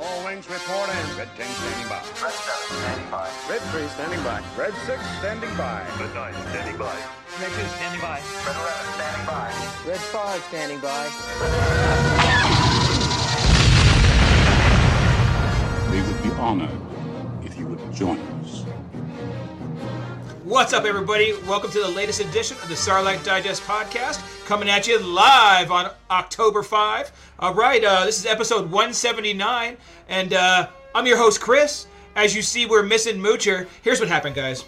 All wings report in. Red 10 standing by. Red 7 standing by. Red 3 standing by. Red 6 standing by. Red 9 standing by. Red 2 standing by. Red 11 standing by. Red 5 standing by. We would be honored if you would join us. What's up, everybody? Welcome to the latest edition of the Sarlacc Digest podcast, coming at you live on October 5. All right, uh, this is episode 179, and uh, I'm your host, Chris. As you see, we're missing Moocher. Here's what happened, guys.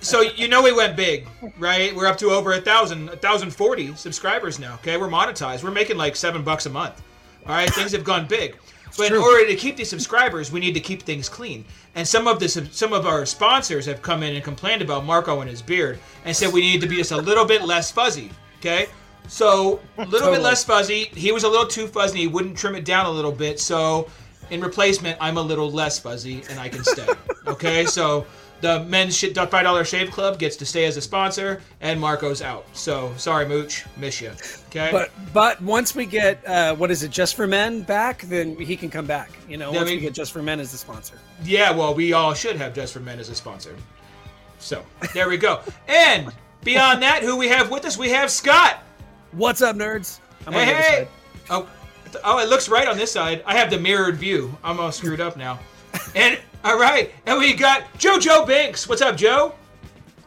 so you know we went big, right? We're up to over a thousand, a thousand forty subscribers now. Okay, we're monetized. We're making like seven bucks a month. All right, things have gone big. But in order to keep these subscribers, we need to keep things clean. And some of the some of our sponsors have come in and complained about Marco and his beard and said we need to be just a little bit less fuzzy. Okay, so a little bit less fuzzy. He was a little too fuzzy. He wouldn't trim it down a little bit. So in replacement, I'm a little less fuzzy and I can stay. okay, so the men's shit five dollar shave club gets to stay as a sponsor, and Marco's out. So sorry, Mooch, miss you. Okay, But but once we get uh, what is it, just for men back, then he can come back. You know, once I we get just for men as the sponsor. Yeah, well, we all should have Just for Men as a sponsor. So there we go. And beyond that, who we have with us? We have Scott. What's up, nerds? I'm Hey, hey. Oh, oh, it looks right on this side. I have the mirrored view. I'm all screwed up now. And all right, and we got JoJo Banks. What's up, Joe?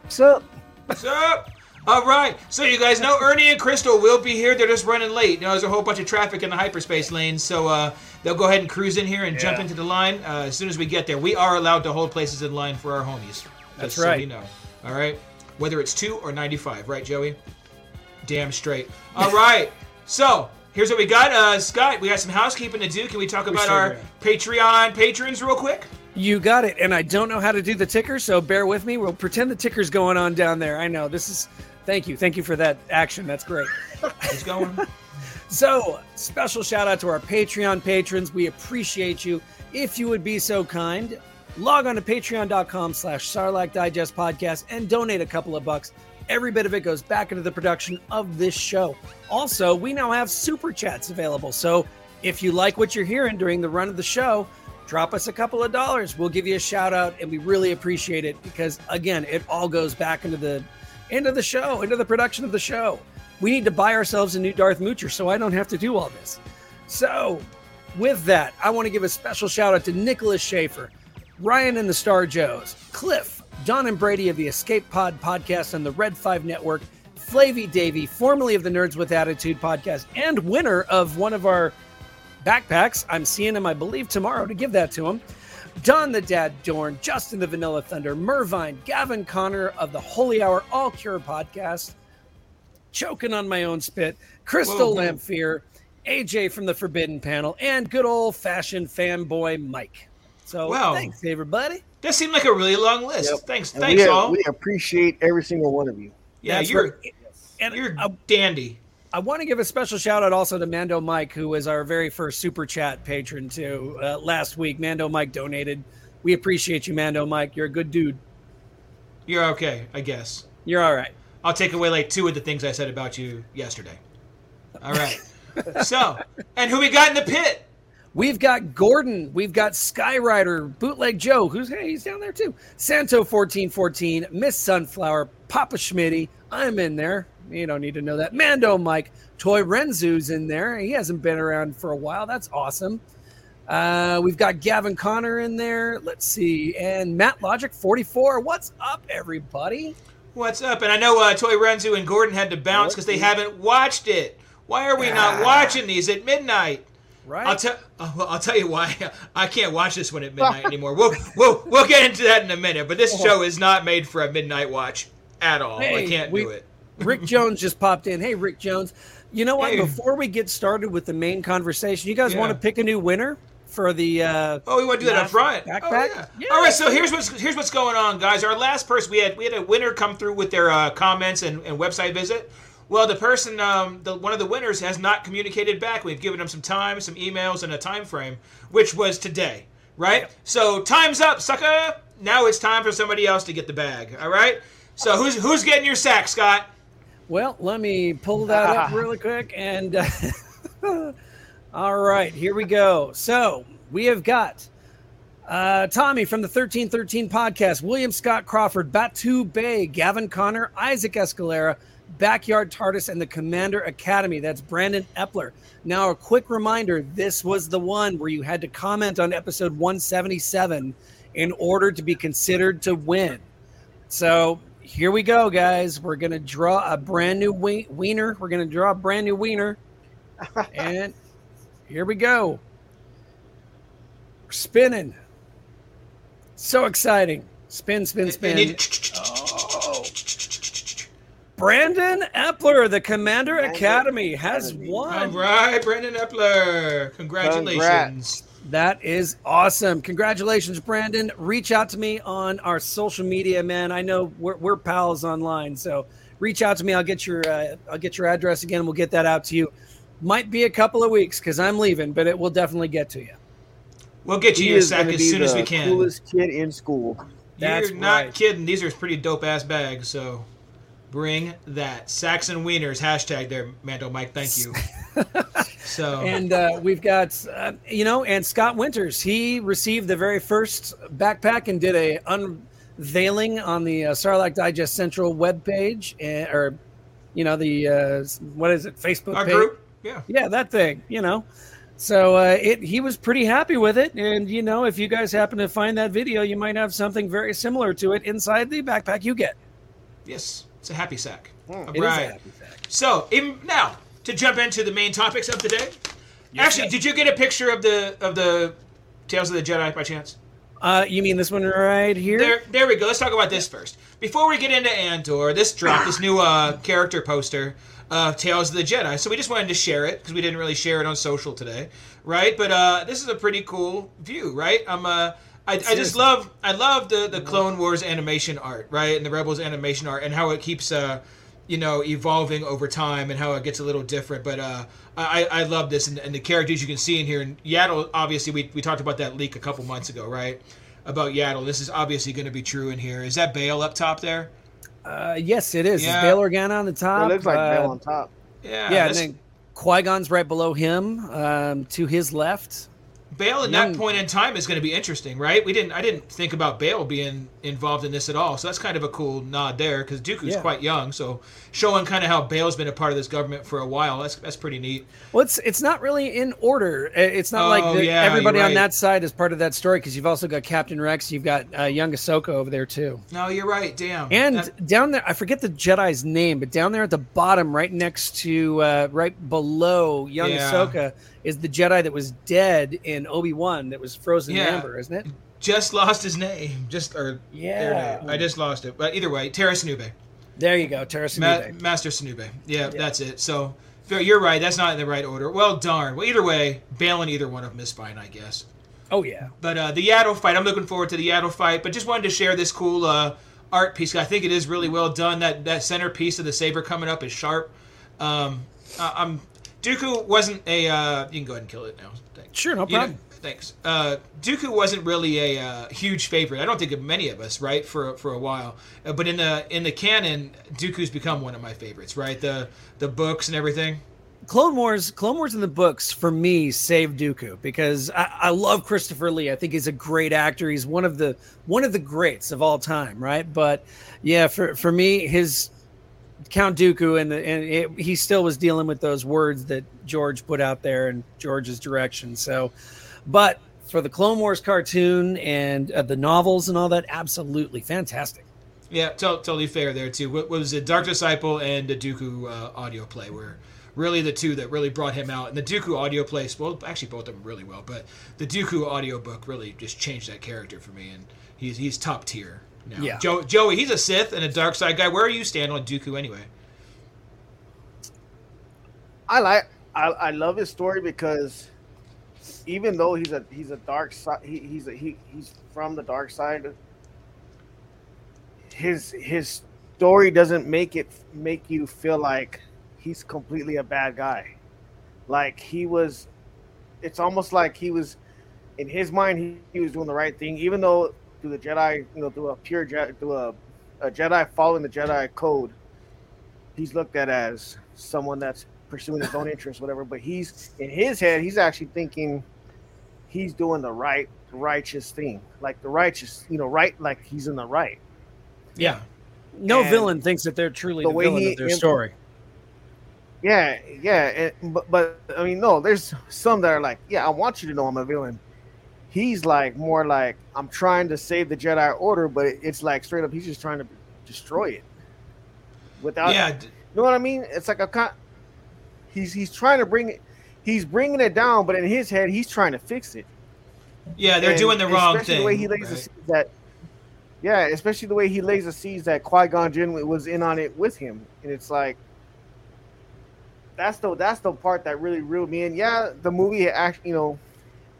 What's up? What's up? All right, so you guys know Ernie and Crystal will be here. They're just running late. You know, there's a whole bunch of traffic in the hyperspace lanes, so uh, they'll go ahead and cruise in here and jump into the line uh, as soon as we get there. We are allowed to hold places in line for our homies. That's Just So right. we know. All right, whether it's two or 95, right, Joey? Damn straight. All right, so here's what we got. Uh, Scott, we got some housekeeping to do. Can we talk about sure our do. Patreon patrons real quick? You got it. And I don't know how to do the ticker, so bear with me. We'll pretend the ticker's going on down there. I know this is. Thank you, thank you for that action. That's great. Who's going? So, special shout out to our Patreon patrons. We appreciate you. If you would be so kind, log on to patreon.com slash Sarlacc Digest Podcast and donate a couple of bucks. Every bit of it goes back into the production of this show. Also, we now have super chats available. So, if you like what you're hearing during the run of the show, drop us a couple of dollars. We'll give you a shout out and we really appreciate it because again, it all goes back into the into the show, into the production of the show. We need to buy ourselves a new Darth Moocher so I don't have to do all this. So, with that, I want to give a special shout out to Nicholas Schaefer, Ryan and the Star Joes, Cliff, John and Brady of the Escape Pod podcast and the Red 5 Network, Flavy Davy, formerly of the Nerds with Attitude podcast, and winner of one of our backpacks. I'm seeing him, I believe, tomorrow to give that to him. Don the Dad Dorn, Justin the Vanilla Thunder, Mervine, Gavin Connor of the Holy Hour All Cure podcast, choking on my own spit, Crystal whoa. Lamphere, AJ from the Forbidden Panel, and good old fashioned fanboy Mike. So Wow. thanks, everybody. That seemed like a really long list. Yep. Thanks, And thanks we, all. we appreciate every single one of you. yeah, That's you're right. And you're I, dandy. I want to give a special shout out also to Mando Mike, who was our very first super chat patron too uh, last week. Mando Mike donated. We appreciate you, Mando Mike. You're a good dude. You're okay, I guess. You're all right. I'll take away like two of the things I said about you yesterday. All right. so, and who we got in the pit? We've got Gordon. We've got Skyrider, Bootleg Joe, who's hey, he's down there too. Santo fourteen fourteen, Miss Sunflower, Papa Schmitty. I'm in there. You don't need to know that. Mando Mike, Toy Renzu's in there. He hasn't been around for a while. That's awesome. Uh, we've got Gavin Connor in there. Let's see, and Matt Logic forty four. What's up, everybody? What's up? And I know uh, Toy Renzu and Gordon had to bounce because they haven't watched it. Why are we not watching these at midnight? Right? I'll tell. Uh, I'll tell you why I can't watch this one at midnight anymore. We'll we'll we'll get into that in a minute. But this show is not made for a midnight watch at all. I can't we- do it. Rick Jones just popped in. Hey, Rick Jones. You know what? Hey. Before we get started with the main conversation, you guys Yeah. want to pick a new winner for the? Uh, Oh, we want to do that up front. Backpack. Oh, yeah. All right, so here's what's here's what's going on, guys. Our last person we had we had a winner come through with their uh, comments and, and website visit. Well, the person, um, the one of the winners, has not communicated back. We've given them some time, some emails, and a time frame, which was today, right? So time's up, sucker. Now it's time for somebody else to get the bag. All right. So who's who's getting your sack, Scott? Well, let me pull that up really quick. And uh, All right, here we go. So we have got uh, Tommy from the 1313 podcast, William Scott Crawford, Batu Bay, Gavin Connor, Isaac Escalera, Backyard TARDIS, and the Commander Academy. That's Brandon Epler. Now, a quick reminder this was the one where you had to comment on episode 177 in order to be considered to win. So here we go, guys. We're going to draw a brand new we- wiener. We're going to draw a brand new wiener. and here we go. We're spinning. So exciting. Spin, spin, spin. need- Brandon Epler, the Commander Commander Academy, has Academy. Won. right, Brandon Epler. Congratulations. That is awesome. Congratulations, Brandon. Reach out to me on our social media, man. I know we're, we're pals online, so reach out to me. I'll get your uh, I'll get your address again. We'll get that out to you. Might be a couple of weeks because I'm leaving, but it will definitely get to you. We'll get you He your sack as be soon as we can. Coolest kid in school. That's You're not right. kidding. These are pretty dope ass bags. So bring that. Saxon and wieners. Hashtag there, Mando Mike. Thank you. so And uh, we've got, uh, you know, and Scott Winters. He received the very first backpack and did a unveiling on the uh, Sarlacc Digest Central webpage, uh, or, you know, the, uh, what is it, Facebook our page? group. Yeah. Yeah, that thing, you know. So uh, it he was pretty happy with it, and you know, if you guys happen to find that video, you might have something very similar to it inside the backpack you get. Yes. It's a happy sack. All It is a right. happy fact. So in, now to jump into the main topics of the day. Actually, did you get a picture of the of the Tales of the Jedi by chance? Uh, you mean this one right here? There, there we go. Let's talk about this first. Before we get into Andor, this dropped this new uh, character poster of Tales of the Jedi. So we just wanted to share it because we didn't really share it on social today, right? But uh, this is a pretty cool view, right? I'm uh, I, I just love I love the the Clone Wars animation art, right, and the Rebels animation art, and how it keeps uh, you know, evolving over time and how it gets a little different. But uh, I I love this and, and the characters you can see in here. And Yaddle, obviously, we we talked about that leak a couple months ago, right? About Yaddle. This is obviously going to be true in here. Is that Bail up top there? Uh, yes, it is. Yeah. It's Bail Organa on the top. it looks like uh, Bell on top. Yeah, yeah, and then Qui Gon's right below him, um, to his left. Bail at Young- that point in time is going to be interesting, right? We didn't. I didn't think about Bail being involved in this at all, so that's kind of a cool nod there because Dooku's Yeah. quite young, so showing kind of how Bail's been a part of this government for a while. That's that's pretty neat. Well, it's it's not really in order. It's not Oh, like the, yeah, everybody you're on that side is part of that story because you've also got Captain Rex, you've got uh, young Ahsoka over there too, No, you're right. Damn. and That- down there I forget the Jedi's name, but down there at the bottom, right next to uh, right below young Yeah. Ahsoka, is the Jedi that was dead in Obi Wan that was frozen in amber, isn't it? just lost his name. Just or Yeah. I just lost it. But either way, Tera Sinube. There you go, Terra Ma- Master Sinube. Yeah, that's it. So you're right. That's not in the right order. Well, darn. Well, either way, and either one of them is fine, I guess. Oh yeah, But uh, the Yaddle fight, I'm looking forward to the Yaddle fight. But just wanted to share this cool uh, art piece. I think it is really well done. That that center piece of the saber coming up is sharp. Um, I'm Dooku wasn't a. Uh, you can go ahead and kill it now. Thanks. Sure, no You know- problem. thanks. Uh, Dooku wasn't really a uh, huge favorite. I don't think of many of us, right? For for a while, uh, but in the in the canon, Dooku's become one of my favorites. Right, the the books and everything. Clone Wars, Clone Wars in the books for me saved Dooku because I, I love Christopher Lee. I think he's a great actor. He's one of the one of the greats of all time, right? But yeah, for for me, his Count Dooku and the, and it, he still was dealing with those words that George put out there and George's direction. So, but for the Clone Wars cartoon and uh, the novels and all that, absolutely fantastic. Yeah, to- totally fair there too. What, what was it? Dark Disciple and the Dooku uh, audio play were really the two that really brought him out. And the Dooku audio play, well, actually both of them really well, but the Dooku audio book really just changed that character for me, and he's he's top tier now. Yeah. Joe, Joey, he's a Sith and a dark side guy. Where are you stand on Dooku anyway? I like I, I love his story because even though he's a he's a dark side he, he's a, he he's from the dark side his his story doesn't make it make you feel like he's completely a bad guy like he was it's almost like he was in his mind he, he was doing the right thing even though through the jedi you know through a pure Je- through a, a jedi following the jedi code he's looked at as someone that's pursuing his own interests, whatever. But he's in his head, he's actually thinking he's doing the right, righteous thing, like the righteous, you know, right, like he's in the right. Yeah. No And villain thinks that they're truly the the, way villain he of their imp- story. Yeah, yeah, and, but but I mean, no, there's some that are like, yeah, I want you to know I'm a villain. He's like more like I'm trying to save the Jedi Order, but it's like straight up, he's just trying to destroy it. Without, Yeah. you know what I mean? It's like a con- he's he's trying to bring it, he's bringing it down, but in his head, he's trying to fix it. Yeah, they're And doing the wrong especially thing. The way he lays the right? seeds that, yeah, especially the way he lays the seeds that Qui Gon Jinn was in on it with him, and it's like that's the that's the part that really reeled me in. Yeah, the movie actually, you know,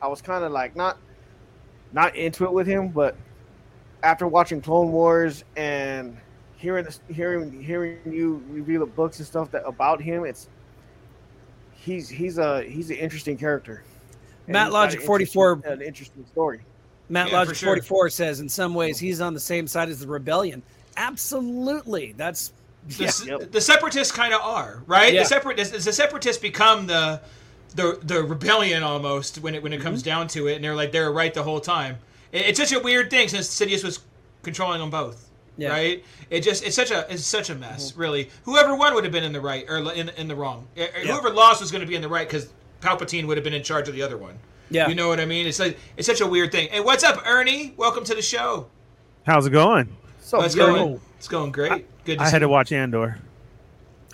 I was kind of like not not into it with him, but after watching Clone Wars and hearing this, hearing hearing you review the books and stuff that about him, it's he's he's a he's an interesting character. And Matt Logic 44 an interesting story. Matt Yeah, Logic sure. 44 says in some ways he's on the same side as the rebellion. Absolutely. That's The, yeah. the separatists kind of are right. Yeah. The separatists, the separatists become the the the rebellion almost when it when it comes Mm-hmm. down to it, and they're like they're right the whole time. It- it's such a weird thing since Sidious was controlling them both. Yeah. Mm-hmm. Right. It just it's such a it's such a mess. Really, whoever won would have been in the right or in in the wrong. Eh, eh, Whoever lost was going to be in the right because Palpatine would have been in charge of the other one. Yeah. You know what I mean? It's like it's such a weird thing. Hey, what's up, Ernie? Welcome to the show. How's it going? So it's going. It's going great. Good. To I see had to watch Andor.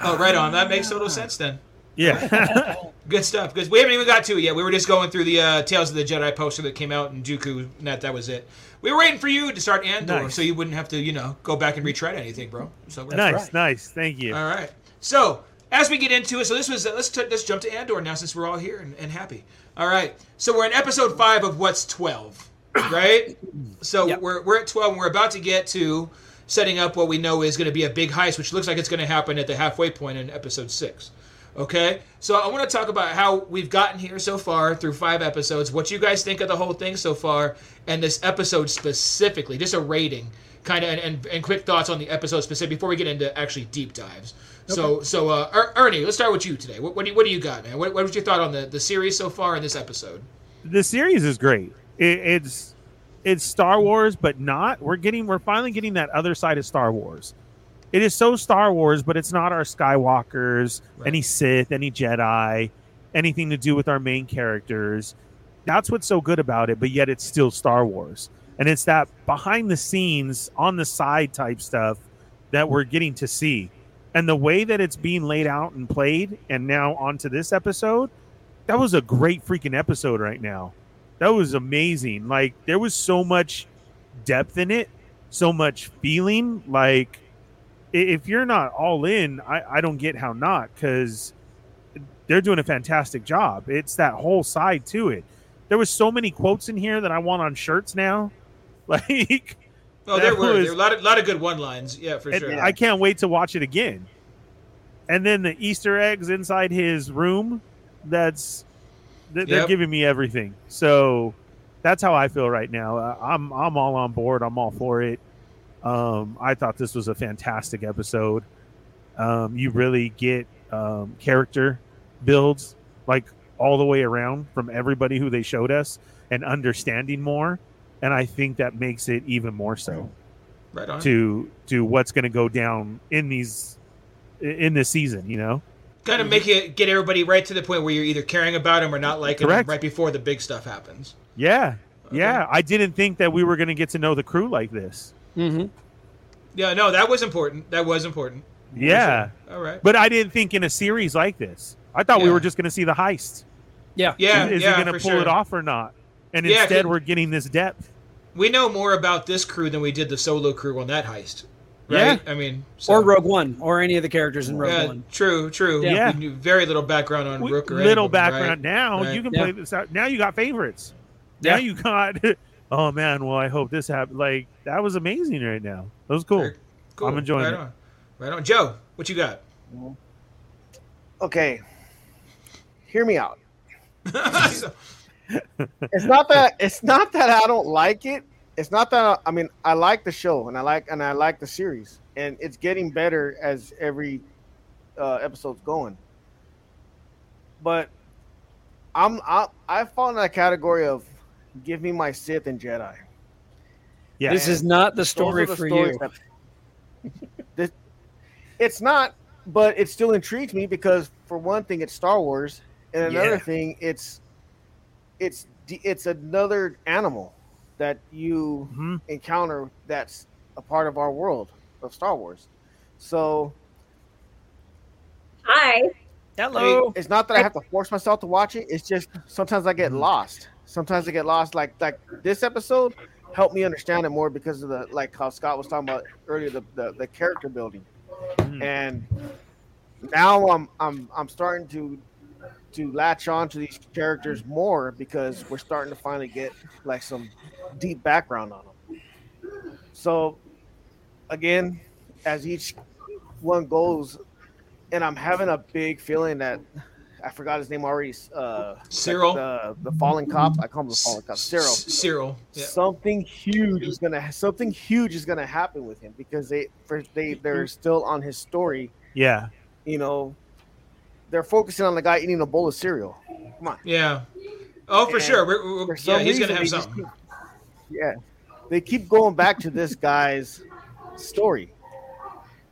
Oh, right on. That makes total sense then. Yeah. Good stuff. Because we haven't even got to it yet. We were just going through the uh, Tales of the Jedi poster that came out in Dooku. and That that was it. We were waiting for you to start Andor, Nice. so you wouldn't have to, you know, go back and retread anything, bro. So we're nice, right. nice. Thank you. All right. So as we get into it, so this was uh, let's t- let's jump to Andor now since we're all here and, and happy. All right. So we're in episode five of what's twelve, right? So Yep. we're we're at twelve, and we're about to get to setting up what we know is going to be a big heist, which looks like it's going to happen at the halfway point in episode six. Okay, so I want to talk about how we've gotten here so far through five episodes. What you guys think of the whole thing so far, and this episode specifically, just a rating, kind of, and, and, and quick thoughts on the episode specific before we get into actually deep dives. So, so uh, Er- Ernie, let's start with you today. What, what, do, you, what do you got, man? What, what was your thought on the, the series so far and this episode? The series is great. It, it's it's Star Wars, but not. We're getting we're finally getting that other side of Star Wars. It is so Star Wars, but it's not our Skywalkers, Right. any Sith, any Jedi, anything to do with our main characters. That's what's so good about it, but yet it's still Star Wars. And it's that behind the scenes, on the side type stuff that we're getting to see. And the way that it's being laid out and played, and now onto this episode, that was a great freaking episode right now. That was amazing. Like there was so much depth in it, so much feeling. Like if you're not all in, I, I don't get how not because they're doing a fantastic job. It's that whole side to it. There was so many quotes in here that I want on shirts now. Like Oh, there were, was- there were a lot of, lot of good one lines. Yeah, for sure. I can't wait to watch it again. And then the Easter eggs inside his room, that's they're Yep. giving me everything. So that's how I feel right now. I'm I'm all on board. I'm all for it. Um, I thought this was a fantastic episode. Um, you really get um, character builds like all the way around from everybody who they showed us and understanding more. And I think that makes it even more so right on. to to what's going to go down in these in this season you know kind of make it get everybody right to the point where you're either caring about them or not liking them right before the big stuff happens. yeah yeah i didn't think that we were going to get to know the crew like this Mm-hmm. Yeah, no, that was important. That was important. yeah All right. but i didn't think in a series like this i thought we were just going to see the heist Yeah. Yeah, is, is yeah, he going to pull sure. it off or not and Yeah, instead 'cause- we're getting this depth We know more about this crew than we did the solo crew on that heist. Yeah. Right? I mean, so- Or Rogue One, or any of the characters in Rogue Yeah, One. true, true. Yeah. We knew very little background on We- Rook or little of them, right? background now Right. you can Yeah. play this out now you got favorites now you got oh man well i hope this happens like that was amazing right now that was cool Cool. I'm enjoying right it. On. Right on. Joe, what you got? okay, hear me out. It's not that it's not that I don't like it. It's not that I mean I like the show and I like and I like the series and it's getting better as every uh, episode's going. but I'm I I fall in that category of give me my Sith and Jedi. Yeah. this is not the story the for you. that- This- it's not, but it still intrigues me because for one thing, it's Star Wars, and another Yeah. thing, it's it's it's another animal that you Mhm. encounter that's a part of our world of Star Wars. So Hi. I mean, Hello. it's not that I have to force myself to watch it. It's just sometimes I get lost. Sometimes I get lost. Like like this episode helped me understand it more because of the like how Scott was talking about earlier the the, the character building, Mhm. and now I'm I'm I'm starting to to latch on to these characters more because we're starting to finally get like some deep background on them. So again, as each one goes, and I'm having a big feeling that I forgot his name already. Uh, Syril. the the fallen cop. I call him the fallen cop. Syril. Syril. Yeah. Something huge is gonna something huge is gonna happen with him because they for they they're still on his story. Yeah. You know, they're focusing on the guy eating a bowl of cereal. Come on. Yeah. Oh, for And sure. We're, we're- For yeah, he's gonna have they something. keep- yeah, they keep going back to this guy's story,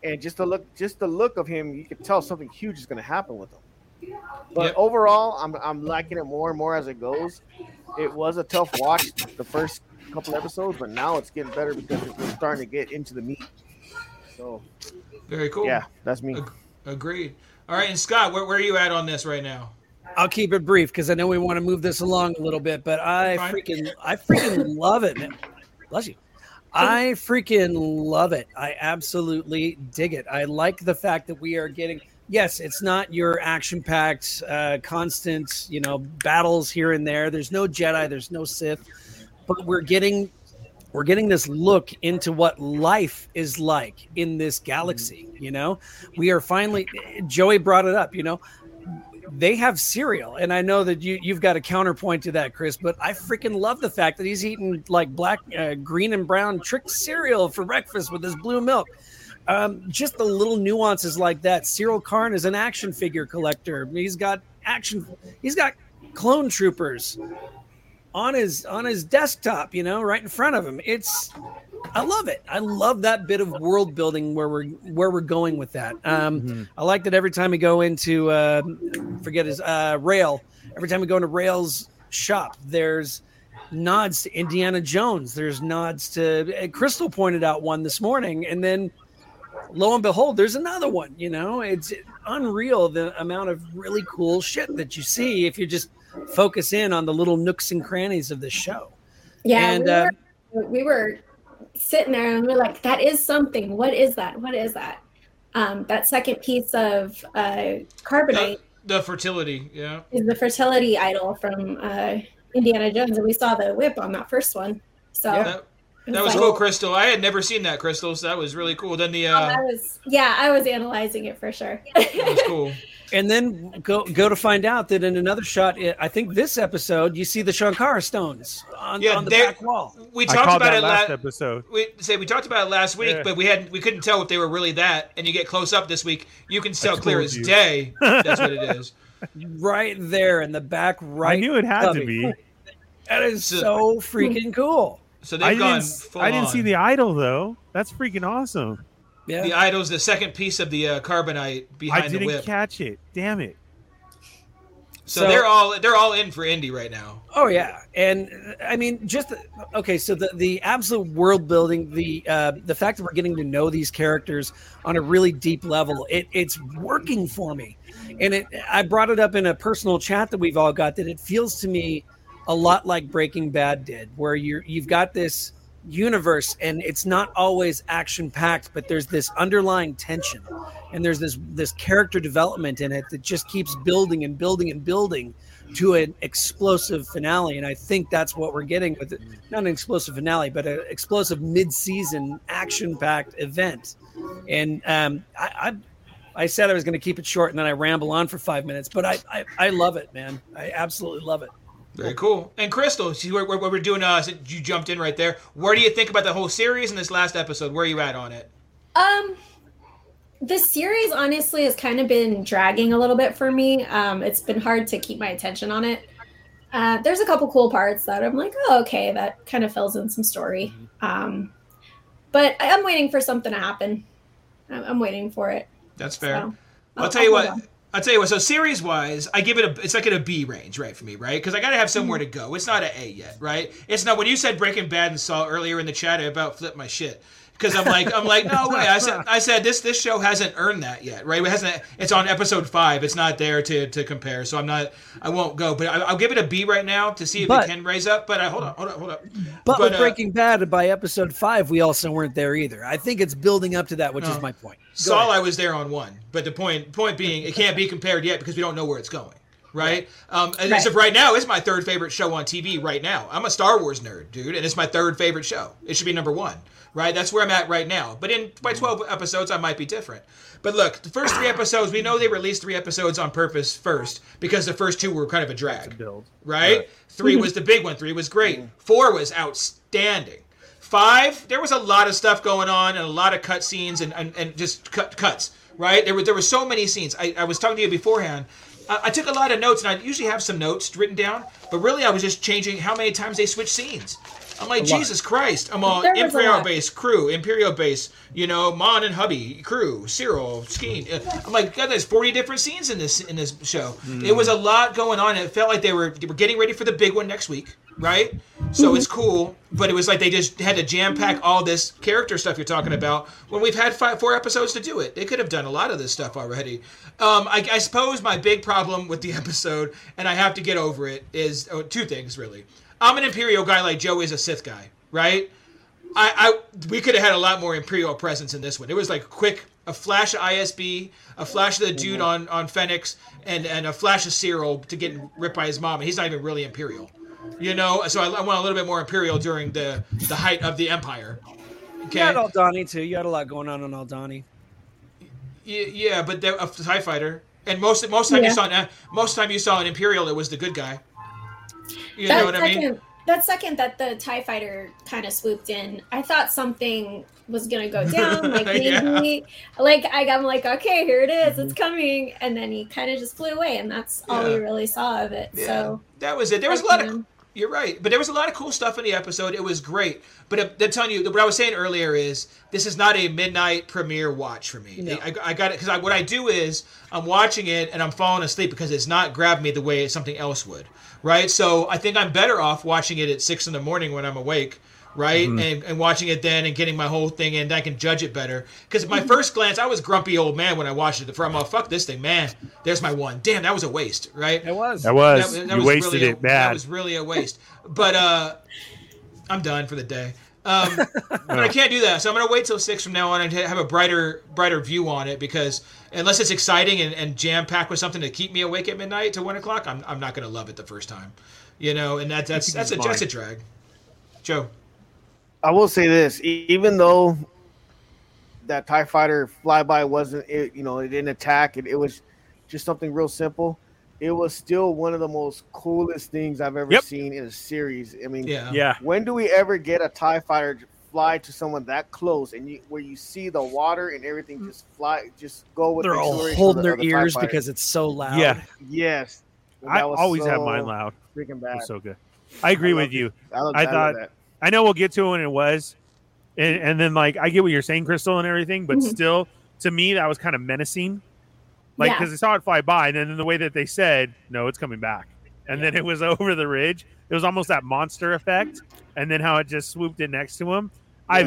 and just the look, just the look of him, you could tell something huge is going to happen with him. But Yep. overall, I'm I'm liking it more and more as it goes. It was a tough watch the first couple episodes, but now it's getting better because we're starting to get into the meat. So Very cool. yeah, that's me. Ag- Agreed. All right, and Scott, where, where are you at on this right now? I'll keep it brief because I know we want to move this along a little bit, but I Fine. freaking I freaking love it, man. Bless you. I freaking love it. I absolutely dig it. I like the fact that we are getting yes, it's not your action-packed, uh, constant, you know, battles here and there. There's no Jedi, there's no Sith, but we're getting we're getting this look into what life is like in this galaxy. You know, we are finally. Joey brought it up. You know, they have cereal, and I know that you you've got a counterpoint to that, Chris. But I freaking love the fact that he's eating like black, uh, green, and brown trick cereal for breakfast with his blue milk. Um, just the little nuances like that. Syril Karn is an action figure collector. He's got action. He's got clone troopers on his on his desktop. You know, right in front of him. It's I love it. I love that bit of world building where we're where we're going with that. Um, Mhm. I like that every time we go into uh, forget his uh, Rael. Every time we go into Rael's shop, there's nods to Indiana Jones. There's nods to uh, Crystal pointed out one this morning, and then lo and behold, there's another one. You know, it's unreal the amount of really cool shit that you see if you just focus in on the little nooks and crannies of the show. Yeah, and we, uh, were, we were sitting there and we are like, "That is something. What is that? What is that?" Um, that second piece of uh, carbonite The fertility. Yeah. is the fertility idol from uh, Indiana Jones, and we saw the whip on that first one. So That, it that was like- cool, Crystal. I had never seen that, Crystal, so that was really cool. Then the Oh, uh, I was, yeah, I was analyzing it for sure. that was cool. And then go go to find out that in another shot, i- I think this episode, you see the Sankara stones on, Yeah, on the back wall. We talked called about that it last la- episode. we say we talked about it last week, Yeah. but we hadn't. we couldn't tell if they were really that. And you get close up this week, you can tell clear as you. day that's what it is. Right there in the back right. I knew it had to be. That is So- so freaking cool. So I they've gone. didn't. Full I didn't see the idol though. That's freaking awesome. Yeah. the idol's the second piece of the uh, carbonite behind I the didn't whip. catch it. Damn it. so, So- they're all they're all in for Indy right now. Oh yeah, and I mean, just okay. So the the absolute world building, the uh, the fact that we're getting to know these characters on a really deep level, it it's working for me. And it, I brought it up in a personal chat that we've all got that it feels to me a lot like Breaking Bad did, where you're you've got this universe and it's not always action packed, but there's this underlying tension, and there's this this character development in it that just keeps building and building and building to an explosive finale. And I think that's what we're getting with it. Not an explosive finale, but an explosive mid-season action-packed event. And um, I, I, I said I was going to keep it short, and then I ramble on for five minutes. But I, I, I love it, man. I absolutely love it. Very cool. And Crystal, see what, what we're doing. Uh, since you jumped in right there. Where do you think about the whole series and this last episode? Where are you at on it? Um, this series honestly has kind of been dragging a little bit for me. Um, it's been hard to keep my attention on it. Uh, there's a couple cool parts that I'm like, oh, okay, that kind of fills in some story. Um, but I- I'm waiting for something to happen. I'm, I'm waiting for it. That's fair. So, I'll tell you what. on. I'll tell you what. So series wise, I give it a. It's like in a B range, right for me, right? Because I got to have somewhere to mm-hmm. go. It's not an A yet, right? It's not. When you said Breaking Bad and Saul earlier in the chat, I about flipped my shit. Because I'm like, I'm like, no way. I said, I said this this show hasn't earned that yet, right? It hasn't. It's on episode five. It's not there to to compare. So I'm not. I won't go. But I, I'll give it a B right now to see if But- it can raise up. But I hold on, hold on, hold on. But, with uh, Breaking Bad, by episode five, we also weren't there either. I think it's building up to that, which is my point. Go Saul, ahead. I was there on one, but the point point being, it can't be compared yet because we don't know where it's going. Right. Um, and as of right now, it's my third favorite show on TV right now. I'm a Star Wars nerd, dude, and it's my third favorite show. It should be number one, right? That's where I'm at right now. But in by mm-hmm. 12 episodes, I might be different. But look, the first three episodes, we know they released three episodes on purpose first because the first two were kind of a drag build. right? Three mm-hmm. was the big one. Three was great. Mm-hmm. Four was outstanding. Five, there was a lot of stuff going on and a lot of cut scenes and, and, and just cut cuts, right? There were there were so many scenes. I, I was talking to you beforehand. I, I took a lot of notes and I usually have some notes written down, but really I was just changing how many times they switched scenes. I'm like, Jesus Christ. I'm all There was a Imperial base, crew, Imperial base, you know, Mon and hubby, crew, Syril, Skeen. Uh, I'm like, God, there's 40 different scenes in this in this show. It was a lot going on. It felt like they were they were getting ready for the big one next week, right? So it's cool, but it was like they just had to jam pack all this character stuff you're talking about when we've had five, four episodes to do it. They could have done a lot of this stuff already. Um, I, I suppose my big problem with the episode, and I have to get over it, is oh, two things really. I'm an Imperial guy like Joe is a Sith guy, right? I, I we could have had a lot more Imperial presence in this one. It was like quick, a flash of ISB, a flash of the dude on on Ferrix, and and a flash of Syril to get ripped by his mom, and he's not even really Imperial, you know. So I, I want a little bit more Imperial during the the height of the Empire. Okay. You had Aldhani too. You had a lot going on on Aldhani. Yeah, yeah, but they're a Tie Fighter, and most most time Yeah. you saw an, uh, most time you saw an Imperial, it was the good guy. You that know what I second, mean? That second that the Tie Fighter kind of swooped in, I thought something was gonna go down. Like maybe, Yeah. like I, I'm like, okay, here it is, it's coming, and then he kind of just flew away, and that's all we really saw of it. Yeah, So that was it. There was a lot of. You're right, but there was a lot of cool stuff in the episode. It was great, but uh, they're telling you what I was saying earlier is this is not a midnight premiere watch for me. No. I, I got it because I, what I do is I'm watching it and I'm falling asleep because it's not grabbing me the way something else would, right? So I think I'm better off watching it at six in the morning when I'm awake. Right, Mm-hmm. and, and watching it then and getting my whole thing in, I can judge it better. Because Mm-hmm. my first glance, I was grumpy old man when I watched it. The first, I'm like, fuck this thing, man. There's my one. Damn, that was a waste, right? It was. That was That- that you was wasted really a- it bad. That was really a waste. But uh, I'm done for the day. Um, but I can't do that, so I'm gonna wait till six from now on and have a brighter, brighter view on it because unless it's exciting and, and jam packed with something to keep me awake at midnight to one o'clock, I'm, I'm not gonna love it the first time, you know. And that that's Keep that's a that's a drag. Joe, I will say this: even though that Tie Fighter flyby wasn't, it, you know, it didn't attack. It, it was just something real simple. It was still one of the most coolest things I've ever Yep. seen in a series. I mean, yeah, yeah, when do we ever get a Tie Fighter to fly to someone that close and you, where you see the water and everything just fly, just go with They're the all holding the- their the ears because it's so loud. yeah. yes, I That was always have mine loud. Freaking It bad. was so good. I agree I with love you. I, I I, thought- that. I know we'll get to it when it was, and, and then like I get what you're saying, Crystal, and everything, but Mhm. still, to me, that was kind of menacing. Like Yeah. because I saw it fly by, and then the way that they said, "No, it's coming back," and then it was over the ridge. It was almost that monster effect, and then how it just swooped in next to him. I,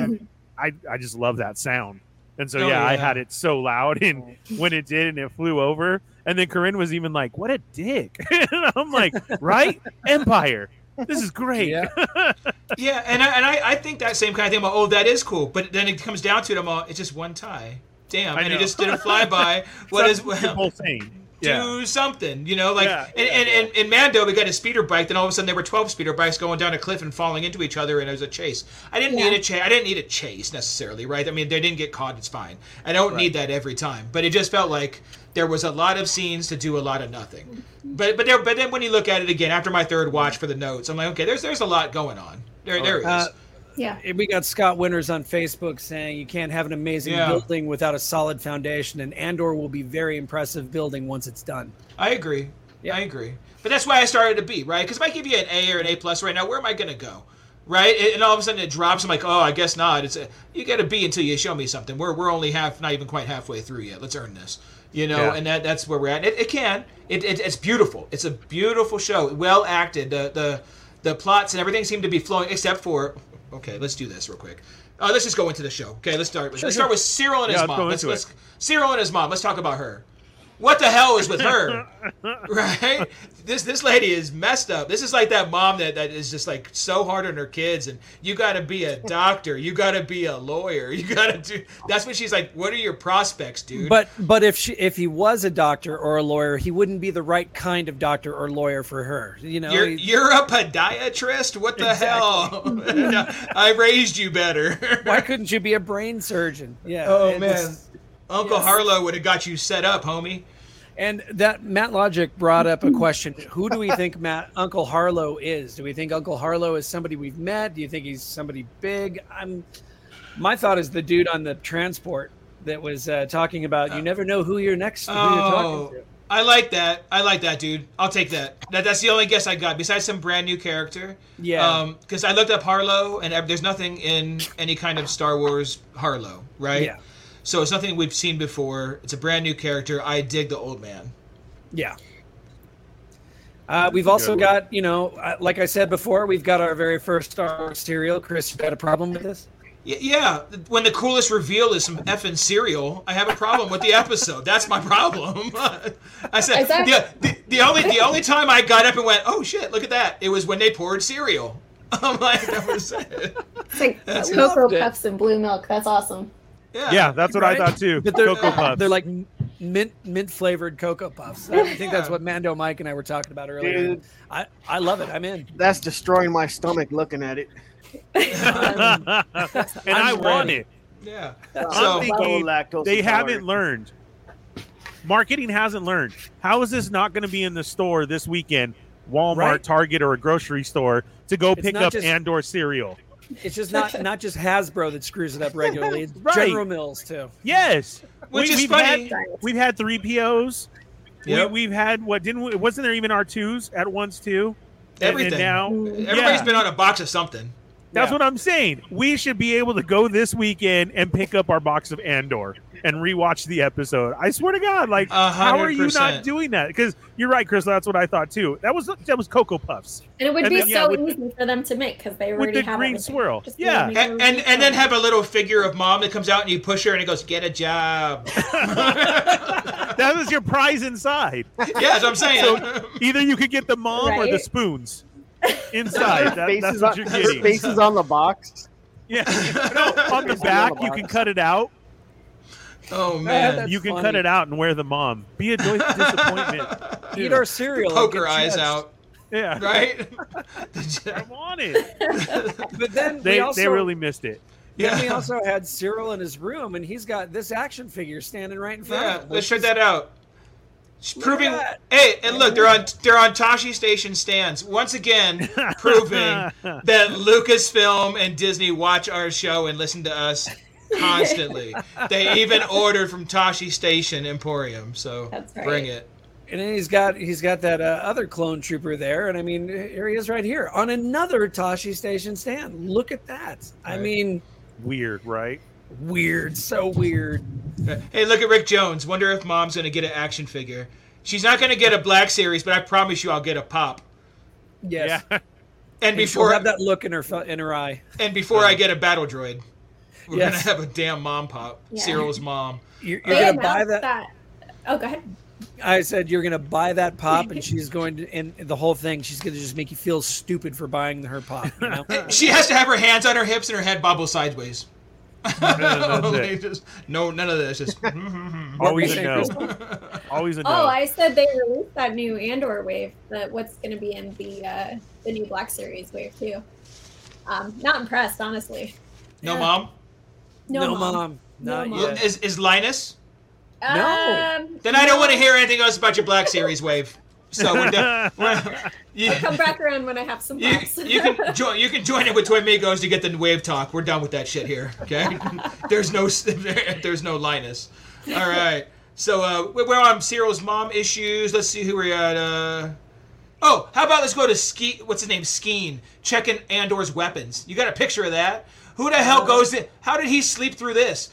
I, I just love that sound, and so Oh, yeah, I had it so loud, and when it did, and it flew over, and then Corinne was even like, "What a dick!" and I'm like, "Right, Empire." This is great. Yeah. yeah. And I, and I, I think that same kind of thing. About, oh, that is cool, but then it comes down to it. I'm all, it's just one tie. Damn, I and he just did a flyby. what is well, the whole thing? Do Yeah. something, you know, like Yeah, and, and, and, in Mando we got a speeder bike, then all of a sudden there were twelve speeder bikes going down a cliff and falling into each other, and it was a chase. I didn't Yeah. need a chase. I didn't need a chase necessarily, right? I mean, they didn't get caught. It's fine. I don't need that every time, but it just felt like there was a lot of scenes to do a lot of nothing. But but there, but then when you look at it again after my third watch for the notes, I'm like, okay, there's there's a lot going on. There there is. Uh, Yeah. We got Scott Winters on Facebook saying you can't have an amazing Yeah. building without a solid foundation, and Andor will be very impressive building once it's done. I agree. Yeah. I agree. But that's why I started a B, right? Because if I give you an A or an A plus right now, where am I going to go? Right? And and all of a sudden it drops. I'm like, oh, I guess not. It's a, you get a B until you show me something. We're, we're only half, not even quite halfway through yet. Let's earn this. You know, Yeah. and that that's where we're at. It, it can. It, it, it's beautiful. It's a beautiful show. Well acted. The the the plots and everything seem to be flowing, except for. Okay, let's do this real quick. Uh, let's just go into the show. Okay, let's start. Let's start with Syril and his Yeah, let's mom. Let's, let's Syril and his mom. Let's talk about her. What the hell is with her? right? This this lady is messed up. This is like that mom that, that is just like so hard on her kids and you gotta be a doctor, you gotta be a lawyer, you gotta do that's what she's like, what are your prospects, dude? But but if she if he was a doctor or a lawyer, he wouldn't be the right kind of doctor or lawyer for her. You know, you're he- you're a podiatrist? What the hell? I raised you better. why couldn't you be a brain surgeon? Yeah. oh it's- man. Uncle Yes. Harlow would have got you set up, homie. And that Matt Logic brought up a question. Who do we think Matt Uncle Harlow is? Do we think Uncle Harlow is somebody we've met? Do you think he's somebody big? I'm my thought is the dude on the transport that was uh, talking about you never know who you're next who you're Oh, talking to. I like that. I like that, dude. I'll take that. that that's the only guess I got, besides some brand new character. Yeah. Because I looked up Harlow, and there's nothing in any kind of Star Wars Harlow, right? Yeah. So it's nothing we've seen before. It's a brand new character. I dig the old man. Yeah. Uh, we've also got, you know, uh, like I said before, we've got our very first Star Wars serial. Chris, you got a problem with this? Yeah, when the coolest reveal is some effing cereal, I have a problem with the episode. That's my problem. I said Is that- the, the, the only the only time I got up and went, "Oh shit, look at that!" It was when they poured cereal. I'm like, that was it. It's like That's- Cocoa Loved it. Puffs and blue milk. That's awesome. Yeah, Yeah, that's what Right? I thought too. But they're, Cocoa Puffs. they're like mint mint flavored Cocoa Puffs. I think that's what Mando Mike and I were talking about earlier. Dude. I, I love it. I'm in. That's destroying my stomach looking at it. and I want ready. it. yeah. I'm So thinking they haven't learned. Marketing hasn't learned. How is this not going to be in the store this weekend? Walmart, Right. Target, or a grocery store to go It's pick up just- Andor cereal. It's just not not just Hasbro that screws it up regularly. It's Right. General Mills too. Yes, Which is we've funny. Had, we've had three POs. Yep. We, we've had what didn't we, wasn't there even R twos at once too? And- Everything. And now everybody's yeah. been on a box of something. That's Yeah. what I'm saying. We should be able to go this weekend and pick up our box of Andor and rewatch the episode. I swear to God, like, A how are you not doing that? Because you're right, Chris. That's what I thought too. That was that was Cocoa Puffs And it would And be then, yeah, so with the- easy for them to make because they with already the have green everything. swirl. Just Yeah, make And, and and then have a little figure of mom that comes out and you push her and it goes, "Get a job." that was your prize inside. yeah, that's what I'm saying. Either you could get the mom or the spoons inside. That, Faces, that's what on, you're there's getting. faces on the box. Yeah, no, on the Faces on back the you can cut it out. oh man. That's you can funny. cut it out and wear the mom. Be a dis- disappointment. Eat our cereal. and Poker get eyes judged. out, Yeah, right? I want it. But then They also, they really missed it. Then we also had Syril in his room, and he's got this action figure standing right in front Yeah, of him. let's which check that out. It's proving, at hey, and look, they're on they're on Tashi Station stands once again, proving that Lucasfilm and Disney watch our show and listen to us constantly. they even ordered from Tashi Station Emporium, so right. bring it. And then he's got he's got that uh, other clone trooper there, and I mean, here he is right here on another Tashi Station stand. Look at that! I mean, Weird, right? Weird, so weird. Hey, look at Rick Jones. Wonder if Mom's gonna get an action figure. She's not gonna get a Black Series, but I promise you, I'll get a pop. Yes, Yeah. And and she'll before have that look in her in her eye. and before I get a battle droid, we're Yes. gonna have a damn mom pop. Yeah. Syril's mom. You're, you're gonna buy announced that. Oh, go ahead. I said you're gonna buy that pop, and she's going to, and the whole thing, she's gonna just make you feel stupid for buying her pop. You know? She has to have her hands on her hips and her head bobble sideways. That's just- no, none of this. Just Always a Say, no. Always a no. Oh, I said they released that new Andor wave. That what's going to be in the uh, the new Black Series wave too. Um, not impressed, honestly. no Yeah. mom. No, mom. mom, not No, yet. Is is Linus? No. Um, Then I don't no. want to hear anything else about your Black Series wave. So we're done. we're- You, I'll come back around when I have some you, you can join. You can join in with Toy Migos to get the wave talk. We're done with that shit here. Okay. there's no. There's no Linus. All right. So uh, we're on Syril's mom issues. Let's see who we're at. Uh, oh, how about let's go to Ski? What's his name? Skeen checking Andor's weapons. You got a picture of that? Who the hell goes in? How did he sleep through this?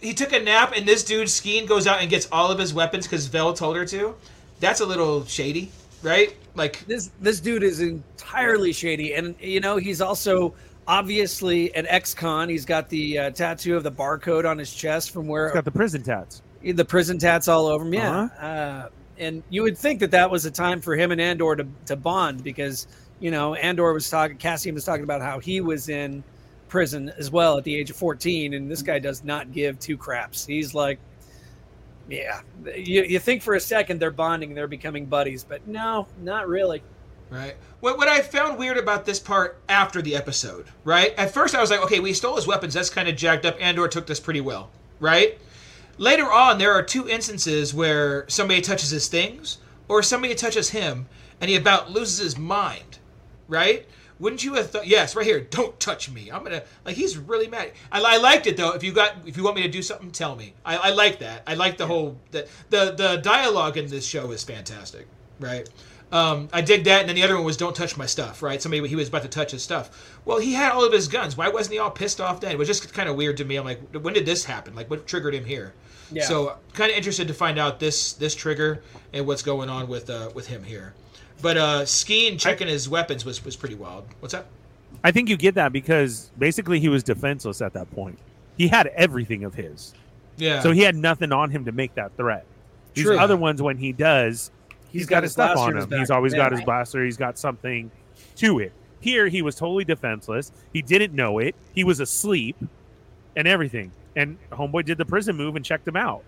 He took a nap, and this dude Skeen goes out and gets all of his weapons because Vel told her to. That's a little shady, right? Like this this dude is entirely shady, and you know he's also obviously an ex-con. He's got the uh, tattoo of the barcode on his chest from where He's got the prison tats. the prison tats all over him. Yeah, Uh-huh. uh, and you would think that that was a time for him and Andor to to bond because you know Andor was talking, Cassian was talking about how he was in prison as well at the age of fourteen, and this guy does not give two craps. He's like. Yeah, you, you think for a second they're bonding, they're becoming buddies, but no, not really. Right. What what I found weird about this part after the episode, right? At first I was like, okay, we stole his weapons. That's kind of jacked up. Andor took this pretty well, right? Later on, there are two instances where somebody touches his things or somebody touches him, and he about loses his mind, right? Wouldn't you have thought? Yes, right here. Don't touch me. I'm gonna like. He's really mad. I, I liked it though. If you got, if you want me to do something, tell me. I, I like that. I like the whole the, the the dialogue in this show is fantastic, right? Um, I dig that, and then the other one was "Don't touch my stuff." Right? Somebody he was about to touch his stuff. Well, he had all of his guns. Why wasn't he all pissed off then? It was just kind of weird to me. I'm like, when did this happen? Like, what triggered him here? Yeah. So, kind of interested to find out this this trigger and what's going on with uh, with him here. But uh, Skeen checking his weapons was was pretty wild. What's that? I think you get that because basically he was defenseless at that point. He had everything of his, Yeah. so he had nothing on him to make that threat. These True. other ones, when he does, He's he's got got his his stuff on him. He's always Yeah. got his blaster. He's got something to it. Here, he was totally defenseless. He didn't know it. He was asleep, and everything. And homeboy did the prison move and checked him out.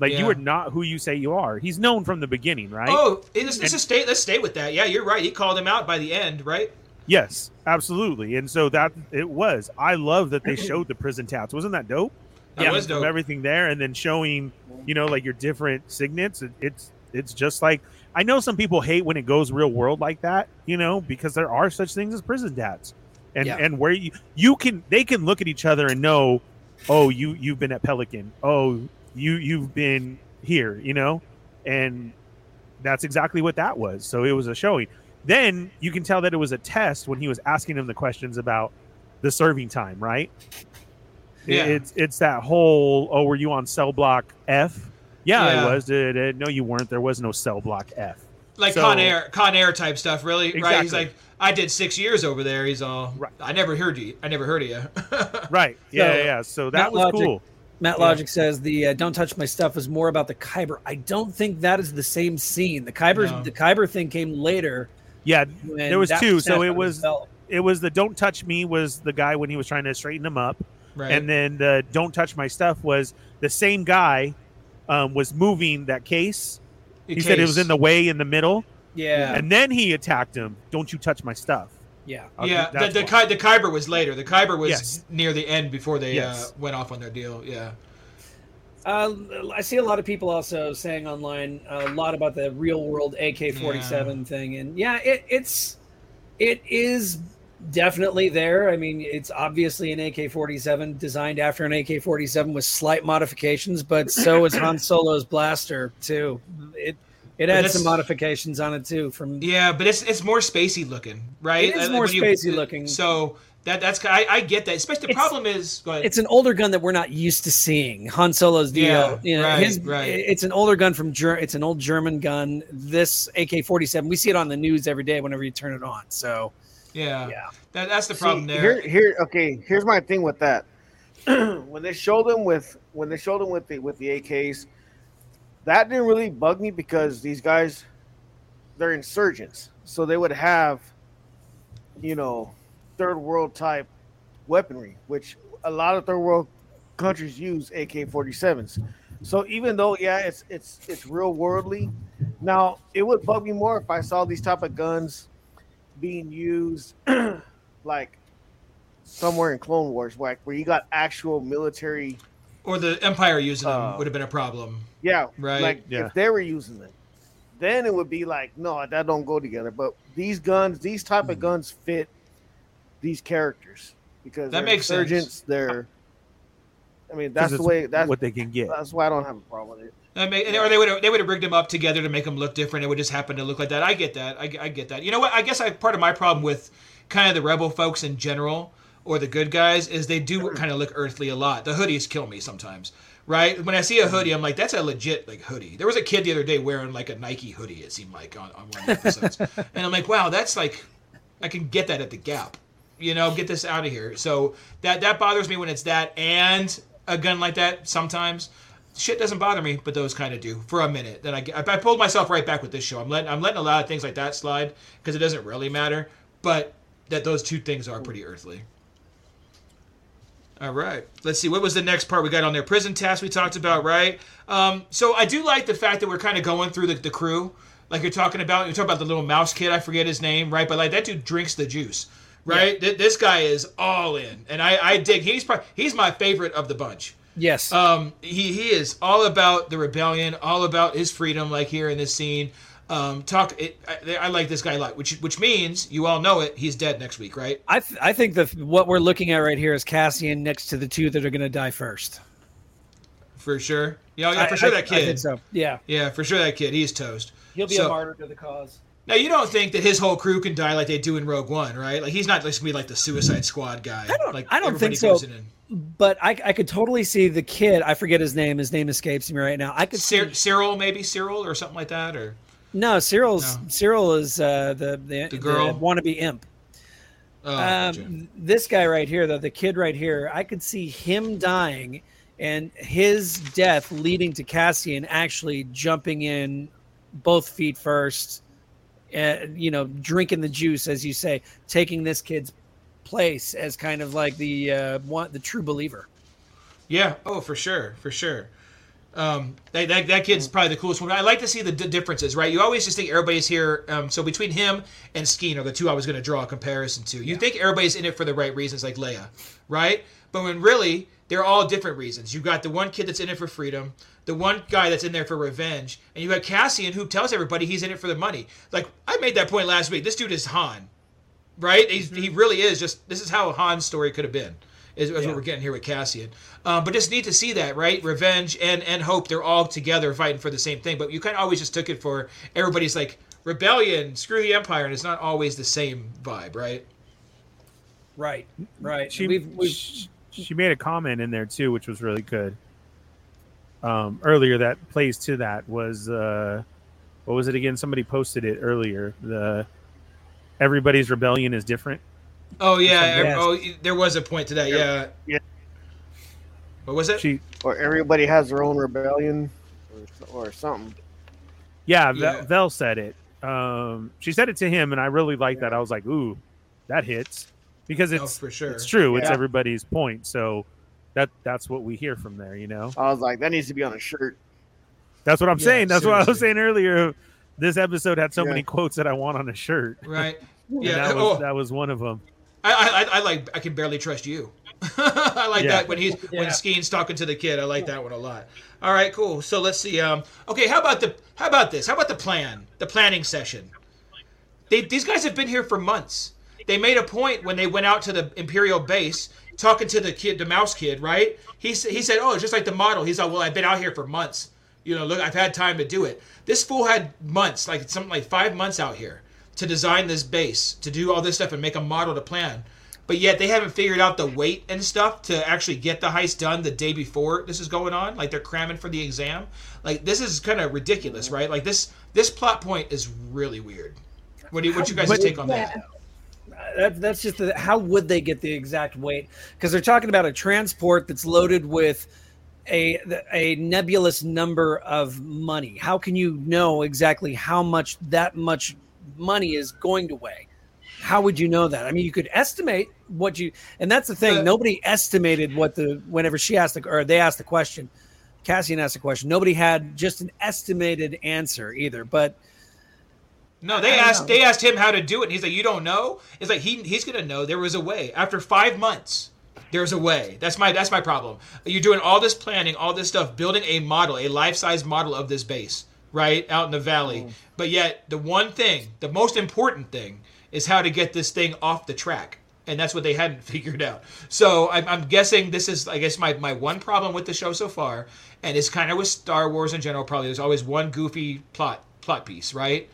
Like Yeah. you are not who you say you are. He's known from the beginning, right? Oh, let's, let's stay. Let's stay with that. Yeah, you're right. He called him out by the end, right? Yes, absolutely. And so that it was. I love that they showed the prison tats. Wasn't that dope? That Yeah, was dope. everything there, and then showing, you know, like your different signets. It, it's it's just like I know some people hate when it goes real world like that, you know, because there are such things as prison tats, and Yeah. and where you you can they can look at each other and know, oh, you you've been at Pelican, oh, you you've been here, you know, and that's exactly what that was. So it was a showing. Then you can tell that it was a test when he was asking him the questions about the serving time, right? Yeah. It's it's that whole oh, were you on cell block F? Yeah, Yeah. I was. Did it? No, you weren't. There was no cell block F. Like So- Con Air, Con Air type stuff, really, right? He's like, I did six years over there. He's all, Right. I never heard you. I never heard of you. Right. Yeah, So, yeah, yeah. So that was Logic- cool. Matt Yeah. Logic says the uh, "Don't touch my stuff" was more about the Kyber. I don't think that is the same scene. The Kyber, No. the Kyber thing came later. Yeah, there was two. So it was his it was the don't touch me was the guy when he was trying to straighten him up, right. and then the don't touch my stuff was the same guy um, was moving that case. He said it was in the way in the middle, yeah, and then he attacked him. Don't you touch my stuff? Yeah. I yeah, the, that's the, why. Ky- the Kyber was later. The Kyber was Yes. near the end before they Yes. uh, went off on their deal. Yeah. Uh, I see a lot of people also saying online a lot about the real world AK forty seven thing, and yeah, it, it's it is definitely there. I mean, it's obviously an AK forty seven designed after an AK forty seven with slight modifications, but so is Han Solo's blaster too. It it But had some modifications on it too. From Yeah, but it's it's more spacey looking, right? It is more you- spacey looking. So that that's I, I get that. Especially the It's- problem is, go ahead. it's an older gun that we're not used to seeing. Han Solo's deal, Yeah, you know, right, his right. it's an older gun from Ger- it's an old German gun. This AK-47, we see it on the news every day whenever you turn it on. So, yeah, yeah. That, that's the See, problem there. Here, here, okay. Here's my thing with that. when they showed them with when they showed them with the with the AKs, that didn't really bug me because these guys, they're insurgents, so they would have, you know, third world type weaponry, which a lot of third world countries use AK-47s. So even though yeah, it's it's it's real worldly. Now it would bug me more if I saw these type of guns being used like somewhere in Clone Wars, like where you got actual military. Or the Empire using them Uh, would have been a problem. Yeah, Right, Like yeah. if they were using them, then it would be like, no, that don't go together. But these guns, these type Hmm. of guns fit these characters because That they're makes sense. insurgents. They're, I mean, that's the way. That's what they can get. That's why I don't have a problem with it. I mean, or they would have they would have rigged them up together to make them look different. It would just happen to look like that. I get that. I, I get that. You know what? I guess I part of my problem with kind of the rebel folks in general or the good guys is they do kind of look earthly a lot. The hoodies kill me sometimes. Right? When I see a hoodie, I'm like, that's a legit like hoodie. There was a kid the other day wearing like a Nike hoodie. It seemed like on, on one of the episodes, and I'm like, wow, that's like, I can get that at the Gap. You know, get this out of here. So that that bothers me when it's that and a gun like that sometimes shit doesn't bother me, but those kind of do for a minute. Then I, I pulled myself right back with this show. I'm letting I'm letting a lot of things like that slide because it doesn't really matter. But that those two things are pretty earthly. All right, let's see. What was the next part we got on there? Prison task we talked about, right? Um, so I do like the fact that we're kind of going through the, the crew, like you're talking about. You're talking about the little mouse kid. I forget his name, right? But like that dude drinks the juice, right? Th- this guy is all in, and I, I dig. He's probably, he's my favorite of the bunch. Yes. Um, he he is all about the rebellion, all about his freedom, like here in this scene. Um, talk. It, I, I like this guy a lot, which which means you all know it. He's dead next week, right? I th- I think the what we're looking at right here is Cassian next to the two that are going to die first. For sure. Yeah, yeah, for I- sure I- that I kid. think so. Yeah, Yeah, for sure that kid. He's toast. he'll be So- a martyr to the cause. Now you don't think that his whole crew can die like they do in Rogue One, right? Like he's not just gonna be like the Suicide Squad guy. I don't- Like I don't think so. goes in and- But I, I could totally see the kid. I forget his name. His name escapes me right now. I could Cyr- see Syril, maybe Syril or something like that, or no. Syril's No. Cyril is uh, the the, The girl? wannabe imp. oh, gotcha. Um, this guy right here, though, the kid right here, I could see him dying and his death leading to Cassian actually jumping in both feet first, and, you know, drinking the juice, as you say, taking this kid's place as kind of like the uh, one, the true believer. Yeah. Oh, for sure, for sure. Um, that, that, that kid's probably the coolest one. I like to see the d- differences, right? You always just think everybody's here. Um, so between him and Skeen are the two I was going to draw a comparison to. You think everybody's in it for the right reasons, like Leia, right? But when really they're all different reasons. You got the one kid that's in it for freedom, the one guy that's in there for revenge, and you got Cassian who tells everybody he's in it for the money. Like I made that point last week. This dude is Han, right? He's, He really is. Just this is how Han's story could have been. Is, is what we're getting here with Cassian. Um, but just need to see that, right? Revenge and and hope. They're all together fighting for the same thing. But you kind of always just took it for everybody's like rebellion, screw the empire, and it's not always the same vibe, right? Right, right. she, we've, we've she she made a comment in there too, which was really good. Um, earlier that plays to that was uh, what was it again? Somebody posted it earlier. The everybody's rebellion is different. Oh yeah. Yes. Oh, there was a point to that. Yeah. Yeah. What was it? She Or everybody has their own rebellion, or, or something. yeah, Yeah. Vel, Vel said it. Um, she said it to him, and I really liked that. I was like, ooh, that hits because Oh, it's for sure. it's true. It's everybody's point. So that that's what we hear from there. You know. I was like, that needs to be on a shirt. That's what I'm Yeah, saying. That's what I was saying earlier. This episode had so Yeah. many quotes that I want on a shirt. Right. Yeah. that was oh, that was one of them. I, I, I like. I can barely trust you. I like Yeah. that when he's when Skeen's talking to the kid. I like that one a lot. All right, cool. So let's see. Um, okay, how about the how about this? How about the plan? The planning session. They, these guys have been here for months. They made a point when they went out to the Imperial base talking to the kid, the mouse kid, right? He sa- he said, "Oh, it's just like the model." He's like, "Well, I've been out here for months. You know, look, I've had time to do it." This fool had months, like something like five months out here to design this base, to do all this stuff and make a model to plan. But yet they haven't figured out the weight and stuff to actually get the heist done the day before this is going on. Like they're cramming for the exam. Like this is kind of ridiculous, right? Like this this plot point is really weird. What do you, what you guys But- take on Yeah. that? that, that's just the, how would they get the exact weight because they're talking about a transport that's loaded with a a nebulous number of money how can you know exactly how much that much money is going to weigh how would you know that i mean you could estimate what you and that's the thing But- nobody estimated what the whenever she asked the or they asked the question cassian asked the question nobody had just an estimated answer either but No, they asked know. they asked him how to do it, and he's like, "You don't know." It's like he he's gonna know. There was a way. After five months, there's a way. That's my that's my problem. You're doing all this planning, all this stuff, building a model, a life size model of this base, right out in the valley. Mm. But yet, the one thing, the most important thing, is how to get this thing off the track. And that's what they hadn't figured out. So I'm, I'm guessing this is, I guess, my, my one problem with the show so far, and it's kind of with Star Wars in general. Probably there's always one goofy plot plot piece, right?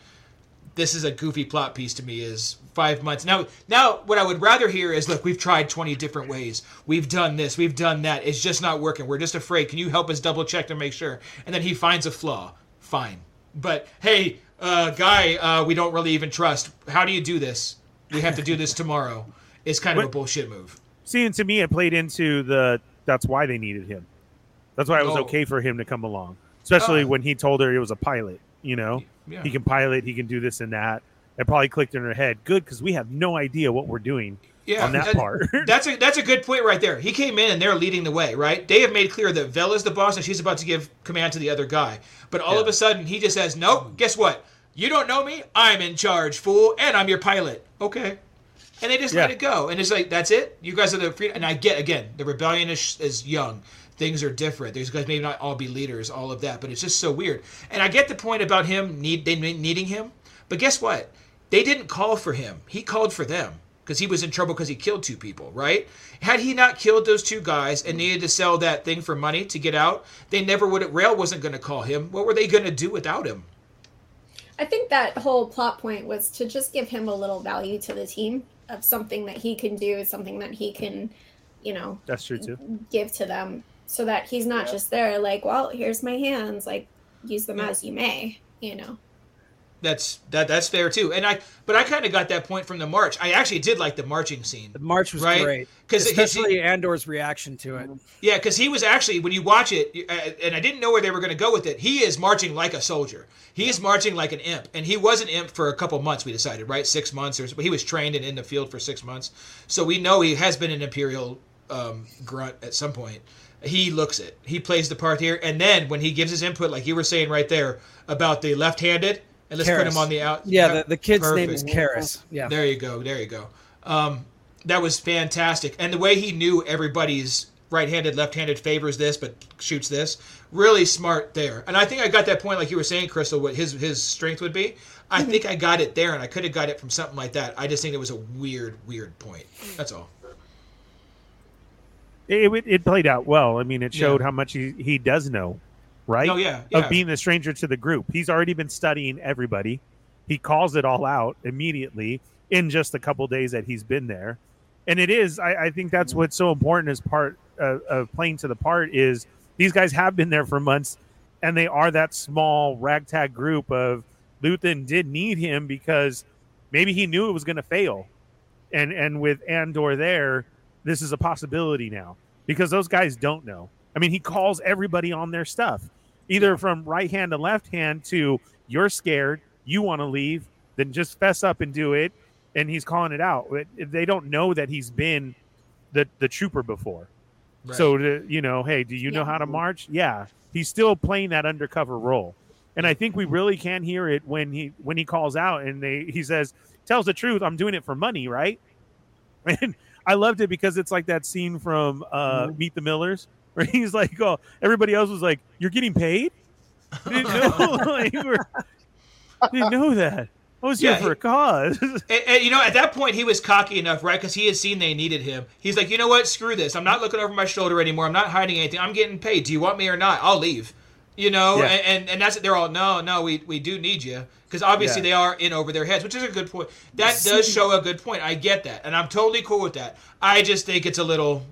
This is a goofy plot piece to me. Is five months now? Now, what I would rather hear is, look, we've tried 20 different ways. We've done this. We've done that. It's just not working. We're just afraid. Can you help us double check to make sure? And then he finds a flaw. Fine. But hey, uh, guy, uh, we don't really even trust. How do you do this? We have to do this tomorrow. It's kind of a bullshit move. Seeing and to me, it played into the. That's why they needed him. That's why it was Oh. okay for him to come along, especially Oh. when he told her he was a pilot. You know, Yeah. he can pilot, he can do this and that. It probably clicked in her head. Good, because we have no idea what we're doing Yeah, on that that- part. That's a that's a good point right there. He came in and they're leading the way, right? They have made clear that Vela's the boss and she's about to give command to the other guy. But all of a sudden he just says, "Nope, guess what? You don't know me. I'm in charge, fool, and I'm your pilot." Okay. And they just let it go. And it's like, that's it? You guys are the free and I get again, the rebellion is, is young. Things are different. These guys may not all be leaders, all of that, but it's just so weird. And I get the point about him need they needing him, but guess what? They didn't call for him. He called for them because he was in trouble because he killed two people, right? Had he not killed those two guys and needed to sell that thing for money to get out, they never would. Rael wasn't going to call him. What were they going to do without him? I think that whole plot point was to just give him a little value to the team of something that he can do, something that he can, you know, That's true too. give to them so that he's not Yeah. just there like, well, here's my hands, like use them Yeah. as you may, you know. That's that. That's fair too. And I, but I kind of got that point from the march. I actually did like the marching scene. The march was Right? great, 'Cause it- especially Andor's reaction to it. Yeah, because he was actually when you watch it, uh, and I didn't know where they were going to go with it. He is marching like a soldier. He is marching like an imp, and he was an imp for a couple months. We decided, right, six months, or he was trained and in the field for six months. So we know he has been an imperial um, grunt at some point. He looks it. He plays the part here, and then when he gives his input, like you were saying right there about the left-handed, and let's put him on the out. Yeah, the, the kid's name is Karis. Yeah, There you go. There you go. Um, that was fantastic, and the way he knew everybody's right-handed, left-handed favors this, but shoots this. Really smart there. And I think I got that point, like you were saying, Crystal. What his his strength would be. I think I got it there, and I could have got it from something like that. I just think it was a weird, weird point. That's all. It, it, it played out well. I mean, it showed Yeah. how much he, he does know, right? Oh yeah, yeah. Of being the stranger to the group. He's already been studying everybody. He calls it all out immediately in just a couple days that he's been there. And it is, I, I think that's what's so important as part of, of playing to the part is these guys have been there for months and they are that small ragtag group of Luthen did need him because maybe he knew it was going to fail. And and with Andor there, this is a possibility now because those guys don't know. I mean, he calls everybody on their stuff, either from right hand to left hand to you're scared, you want to leave, then just fess up and do it. And he's calling it out. They don't know that he's been the the trooper before. Right. So to, you know, hey, do you know how to march? Yeah, he's still playing that undercover role, and I think we really can hear it when he when he calls out and they he says tells the truth. I'm doing it for money, right? And I loved it because it's like that scene from uh, Meet the Millers where he's like, "Oh, everybody else was like, you're getting paid." I didn't know, like, we're, didn't know that. I was Yeah, here for a cause. And, and, you know, at that point, he was cocky enough, right? Because he had seen they needed him. He's like, you know what? Screw this. I'm not looking over my shoulder anymore. I'm not hiding anything. I'm getting paid. Do you want me or not? I'll leave. You know, Yeah. and, and and that's it. They're all no, no. We we do need you because obviously Yeah. they are in over their heads, which is a good point. That does show a good point. I get that, and I'm totally cool with that. I just think it's a little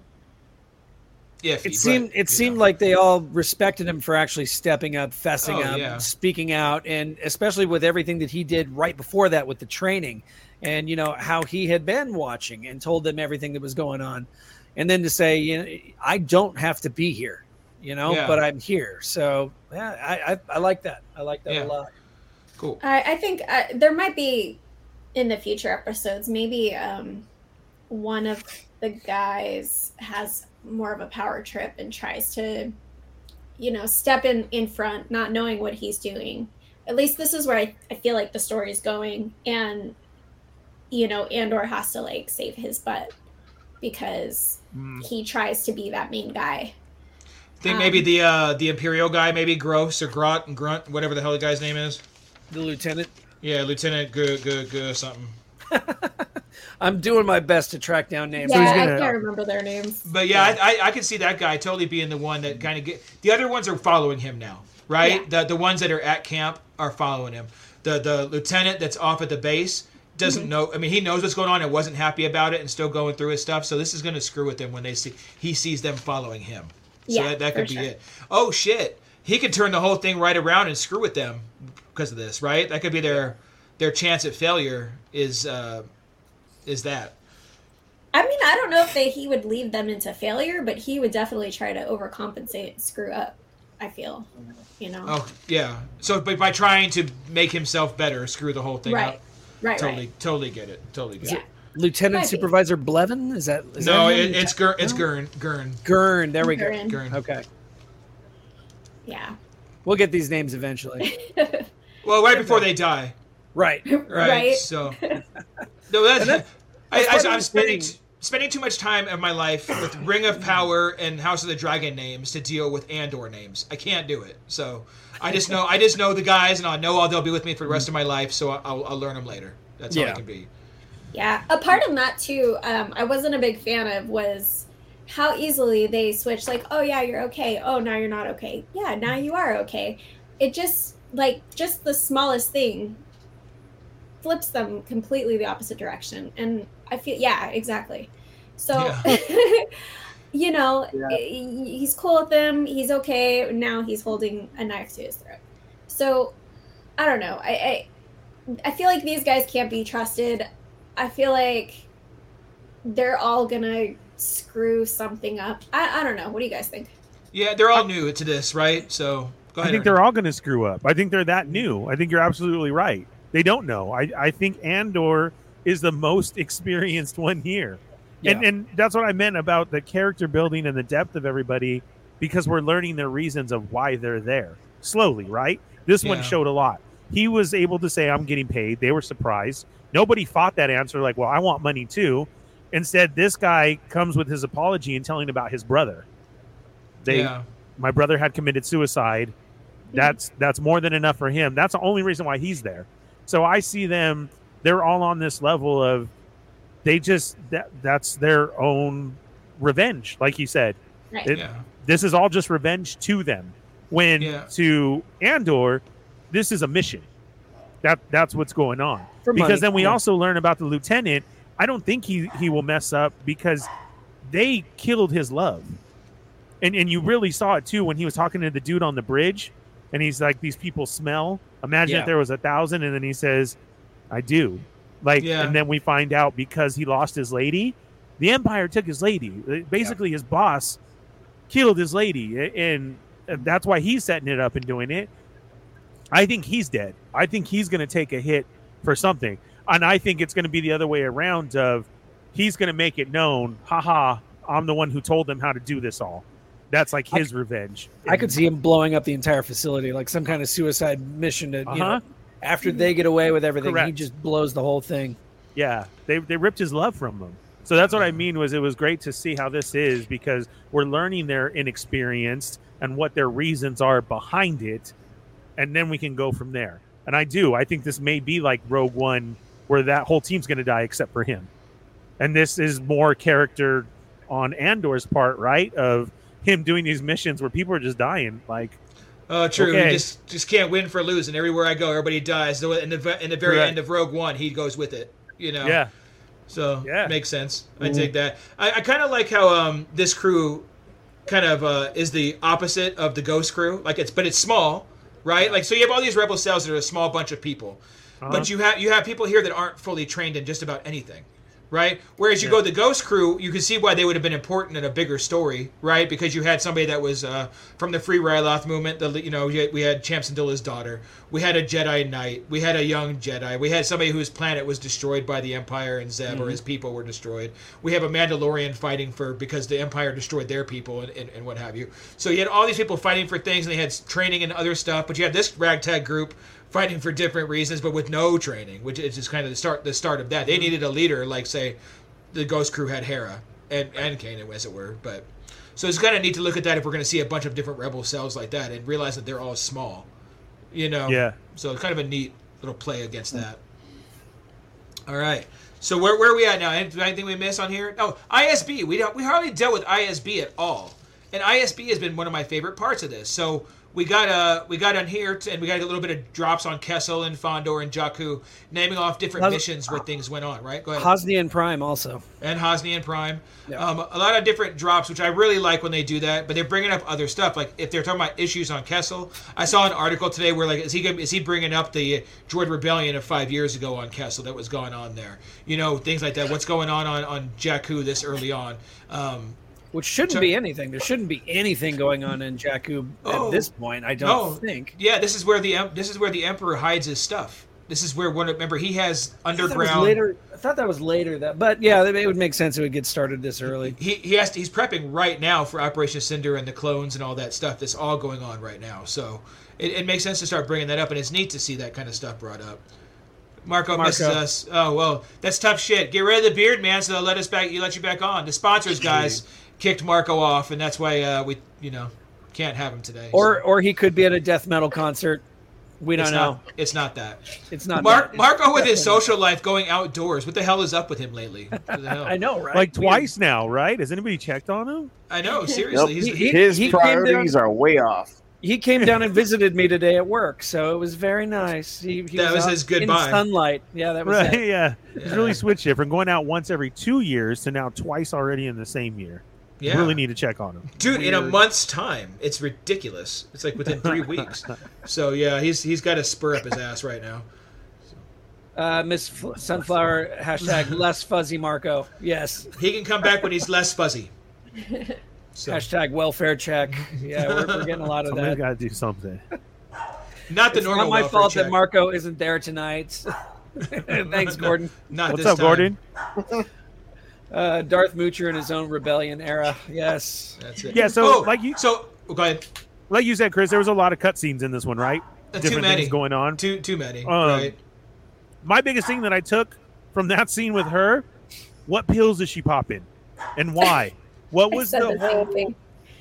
iffy. it seemed but, it seemed know. like they all respected him for actually stepping up, fessing Oh, up, yeah. speaking out, and especially with everything that he did right before that with the training, and you know how he had been watching and told them everything that was going on, and then to say, you know, I don't have to be here, you know, Yeah. but I'm here. So yeah, I I, I like that. I like that Yeah. a lot. cool. I, I think uh, there might be in the future episodes, maybe um, one of the guys has more of a power trip and tries to, you know, step in in front, not knowing what he's doing. At least this is where I, I feel like the story is going, and you know, Andor has to like save his butt because Mm. he tries to be that main guy. I think maybe the uh, the Imperial guy, maybe Gross or Grot and Grunt, whatever the hell the guy's name is. The lieutenant. Yeah, Lieutenant G G G something. I'm doing my best to track down names. Yeah, I gonna- can't remember their names. But yeah, I, I, I could see that guy totally being the one that kind of get. The other ones are following him now, right? The the ones that are at camp are following him. The the lieutenant that's off at the base doesn't know. I mean, he knows what's going on and wasn't happy about it and still going through his stuff. So this is going to screw with him when they see he sees them following him. So Yeah, that, that for could be sure. it. Oh shit, he could turn the whole thing right around and screw with them because of this, right? That could be their their chance at failure. Is uh, is that? I mean, I don't know if they, he would lead them into failure, but he would definitely try to overcompensate and screw up. I feel, you know. Oh yeah. So, but by trying to make himself better, screw the whole thing right, up. right, Totally, right. totally get it. Totally get Yeah. it. Lieutenant Might be. Supervisor Blevin? Is that is No, that him? it, it's Gurn. It's No? Gurn. Gurn. Gurn. There we go. Gurn. Gurn. Okay. Yeah. We'll get these names eventually. Well, right before they die, right. right? Right. So, no, that's, that's- I, part of I, I'm spending thing. spending too much time of my life with Ring of Power and House of the Dragon names to deal with Andor names. I can't do it. So I just know I just know the guys, and I know all they'll be with me for the rest of my life. So I'll, I'll learn them later. That's all I can be. Yeah, a part of that too, um, I wasn't a big fan of was how easily they switch. Like, oh yeah, you're okay. Oh, now you're not okay. Yeah, now you are okay. It just like just the smallest thing flips them completely the opposite direction, and I feel yeah, exactly. So. You know, he- eh, he's cool with them. He's okay. Now he's holding a knife to his throat. So, I don't know. I, I I feel like these guys can't be trusted. I feel like they're all gonna screw something up. I, I don't know. What do you guys think? Yeah, they're all new to this, right? So go I think Ernie. they're all going to screw up. I think they're that new. I think you're absolutely right. They don't know. I, I think Andor is the most experienced one here. And Yeah. and that's what I meant about the character building and the depth of everybody because we're learning their reasons of why they're there slowly, right? This one showed a lot. He was able to say, I'm getting paid. They were surprised. Nobody fought that answer, like, well, I want money too. Instead, this guy comes with his apology and telling about his brother. They yeah. my brother had committed suicide. That's that's more than enough for him. That's the only reason why he's there. So I see them. They're all on this level of they just that that's their own revenge, like you said. Right. It- yeah. This is all just revenge to them. When Yeah. to Andor, this is a mission. That that's what's going on. For because money, then we yeah. also learn about the lieutenant. I don't think he he will mess up because they killed his love. And and you really saw it too when he was talking to the dude on the bridge and he's like these people smell. Imagine Yeah. if there was a thousand and then he says, I do. Like Yeah. and then we find out because he lost his lady, the Empire took his lady. Uh, basically his boss killed his lady and that's why he's setting it up and doing it. I think he's dead. I think he's going to take a hit for something. And I think it's going to be the other way around of he's going to make it known, haha, I'm the one who told them how to do this all. That's like I his revenge. I could see him blowing up the entire facility, like some kind of suicide mission. To you know, Uh-huh. after they get away with everything, he just blows the whole thing. Yeah, they they ripped his love from them. So that's what I mean was it was great to see how this is because we're learning their inexperienced and what their reasons are behind it, and then we can go from there. And I do. I think this may be like Rogue One, where that whole team's going to die except for him. And this is more character on Andor's part, right? Of him doing these missions where people are just dying. Like, Oh, true. Okay. You just just can't win for losing. Everywhere I go, everybody dies. So in the in the very Correct. end of Rogue One, he goes with it. You know. yeah, So Yeah. makes sense. I dig that. I, I kind of like how um this crew kind of uh, is the opposite of the Ghost crew. Like it's but it's small, right? Like so you have all these rebel cells that are a small bunch of people, Uh-huh. but you have you have people here that aren't fully trained in just about anything. Right, whereas you go the Ghost Crew, you can see why they would have been important in a bigger story, right? Because you had somebody that was uh, from the Free Ryloth movement. The you know we had, we had Cham Syndulla's daughter, we had a Jedi Knight, we had a young Jedi, we had somebody whose planet was destroyed by the Empire and Zeb, or his people were destroyed. We have a Mandalorian fighting for because the Empire destroyed their people and, and, and what have you. So you had all these people fighting for things, and they had training and other stuff. But you had this ragtag group fighting for different reasons, but with no training, which is just kind of the start the start of that. They mm-hmm. needed a leader, like say, the Ghost Crew had Hera and and Kanan, as it were. But So it's kind of neat to look at that if we're going to see a bunch of different rebel cells like that and realize that they're all small. You know. Yeah. So it's kind of a neat little play against mm. that. All right. So where, where are we at now? Anything we miss on here? Oh, ISB. We don't, we hardly dealt with ISB at all, and ISB has been one of my favorite parts of this. So we got uh we got on here and we got a little bit of drops on Kessel and Fondor and Jakku, naming off different Hos- missions where things went on. Right? Go ahead. Hosnian Prime also. and Hosnian Prime. Yeah. Um, a lot of different drops, which I really like when they do that. But they're bringing up other stuff, like if they're talking about issues on Kessel. I saw an article today where like is he gonna, is he bringing up the Droid Rebellion of five years ago on Kessel that was going on there? You know things like that. What's going on on on Jakku this early on? Um, Which shouldn't be anything. There shouldn't be anything going on in Jakku Oh. at this point. I don't no, think. Yeah, this is where the this is where the Emperor hides his stuff. This is where one. Remember, he has I thought that was underground. later. I thought that was later. That, but yeah, it would make sense. It would get started this early. he he has to, he's prepping right now for Operation Cinder and the clones and all that stuff that's all going on right now. So it, it makes sense to start bringing that up, and it's neat to see that kind of stuff brought up. Marco, Marco. misses us. Oh well, that's tough shit. Get rid of the beard, man, so they'll let us back. You let you back on. The sponsors guys kicked Marco off, and that's why uh, we you know can't have him today. Or or he could be at a death metal concert. We don't it's know. not. It's not that. it's not. Mark that. Marco with his Definitely social life going outdoors. What the hell is up with him lately? What the hell? not. I know, right? Like Weird. twice now, right? Has anybody checked on him? I know. Seriously, he's, He- he, His he came priorities are way off. He came down and visited me today at work, so it was very nice. He, he That was out his goodbye. In sunlight. Yeah, that was Right? it. Yeah. It's really switched it from going out once every two years to now twice already in the same year. Yeah. Really need to check on him. dude in a month's time it's ridiculous it's like within three weeks so yeah he's he's got to spur up his ass right now Uh, Miss F- Sunflower hashtag less fuzzy Marco. Yes. he can come back when he's less fuzzy so Hashtag welfare check. Yeah, we're, we're getting a lot of Somebody's that. got to do something. not the It's normal not my fault check. that Marco isn't there tonight. Thanks, Gordon. not What's this up, time. Gordon? Uh, Darth Moocher in his own rebellion era. Yes. that's it Yeah, so, oh, like you- so oh, go ahead Like you said, Chris, there was a lot of cutscenes in this one, right? Uh, too Different many things going on. too too many Um, right My biggest thing that I took from that scene with her, what pills is she popping, and why? What I was said the the whole? thing.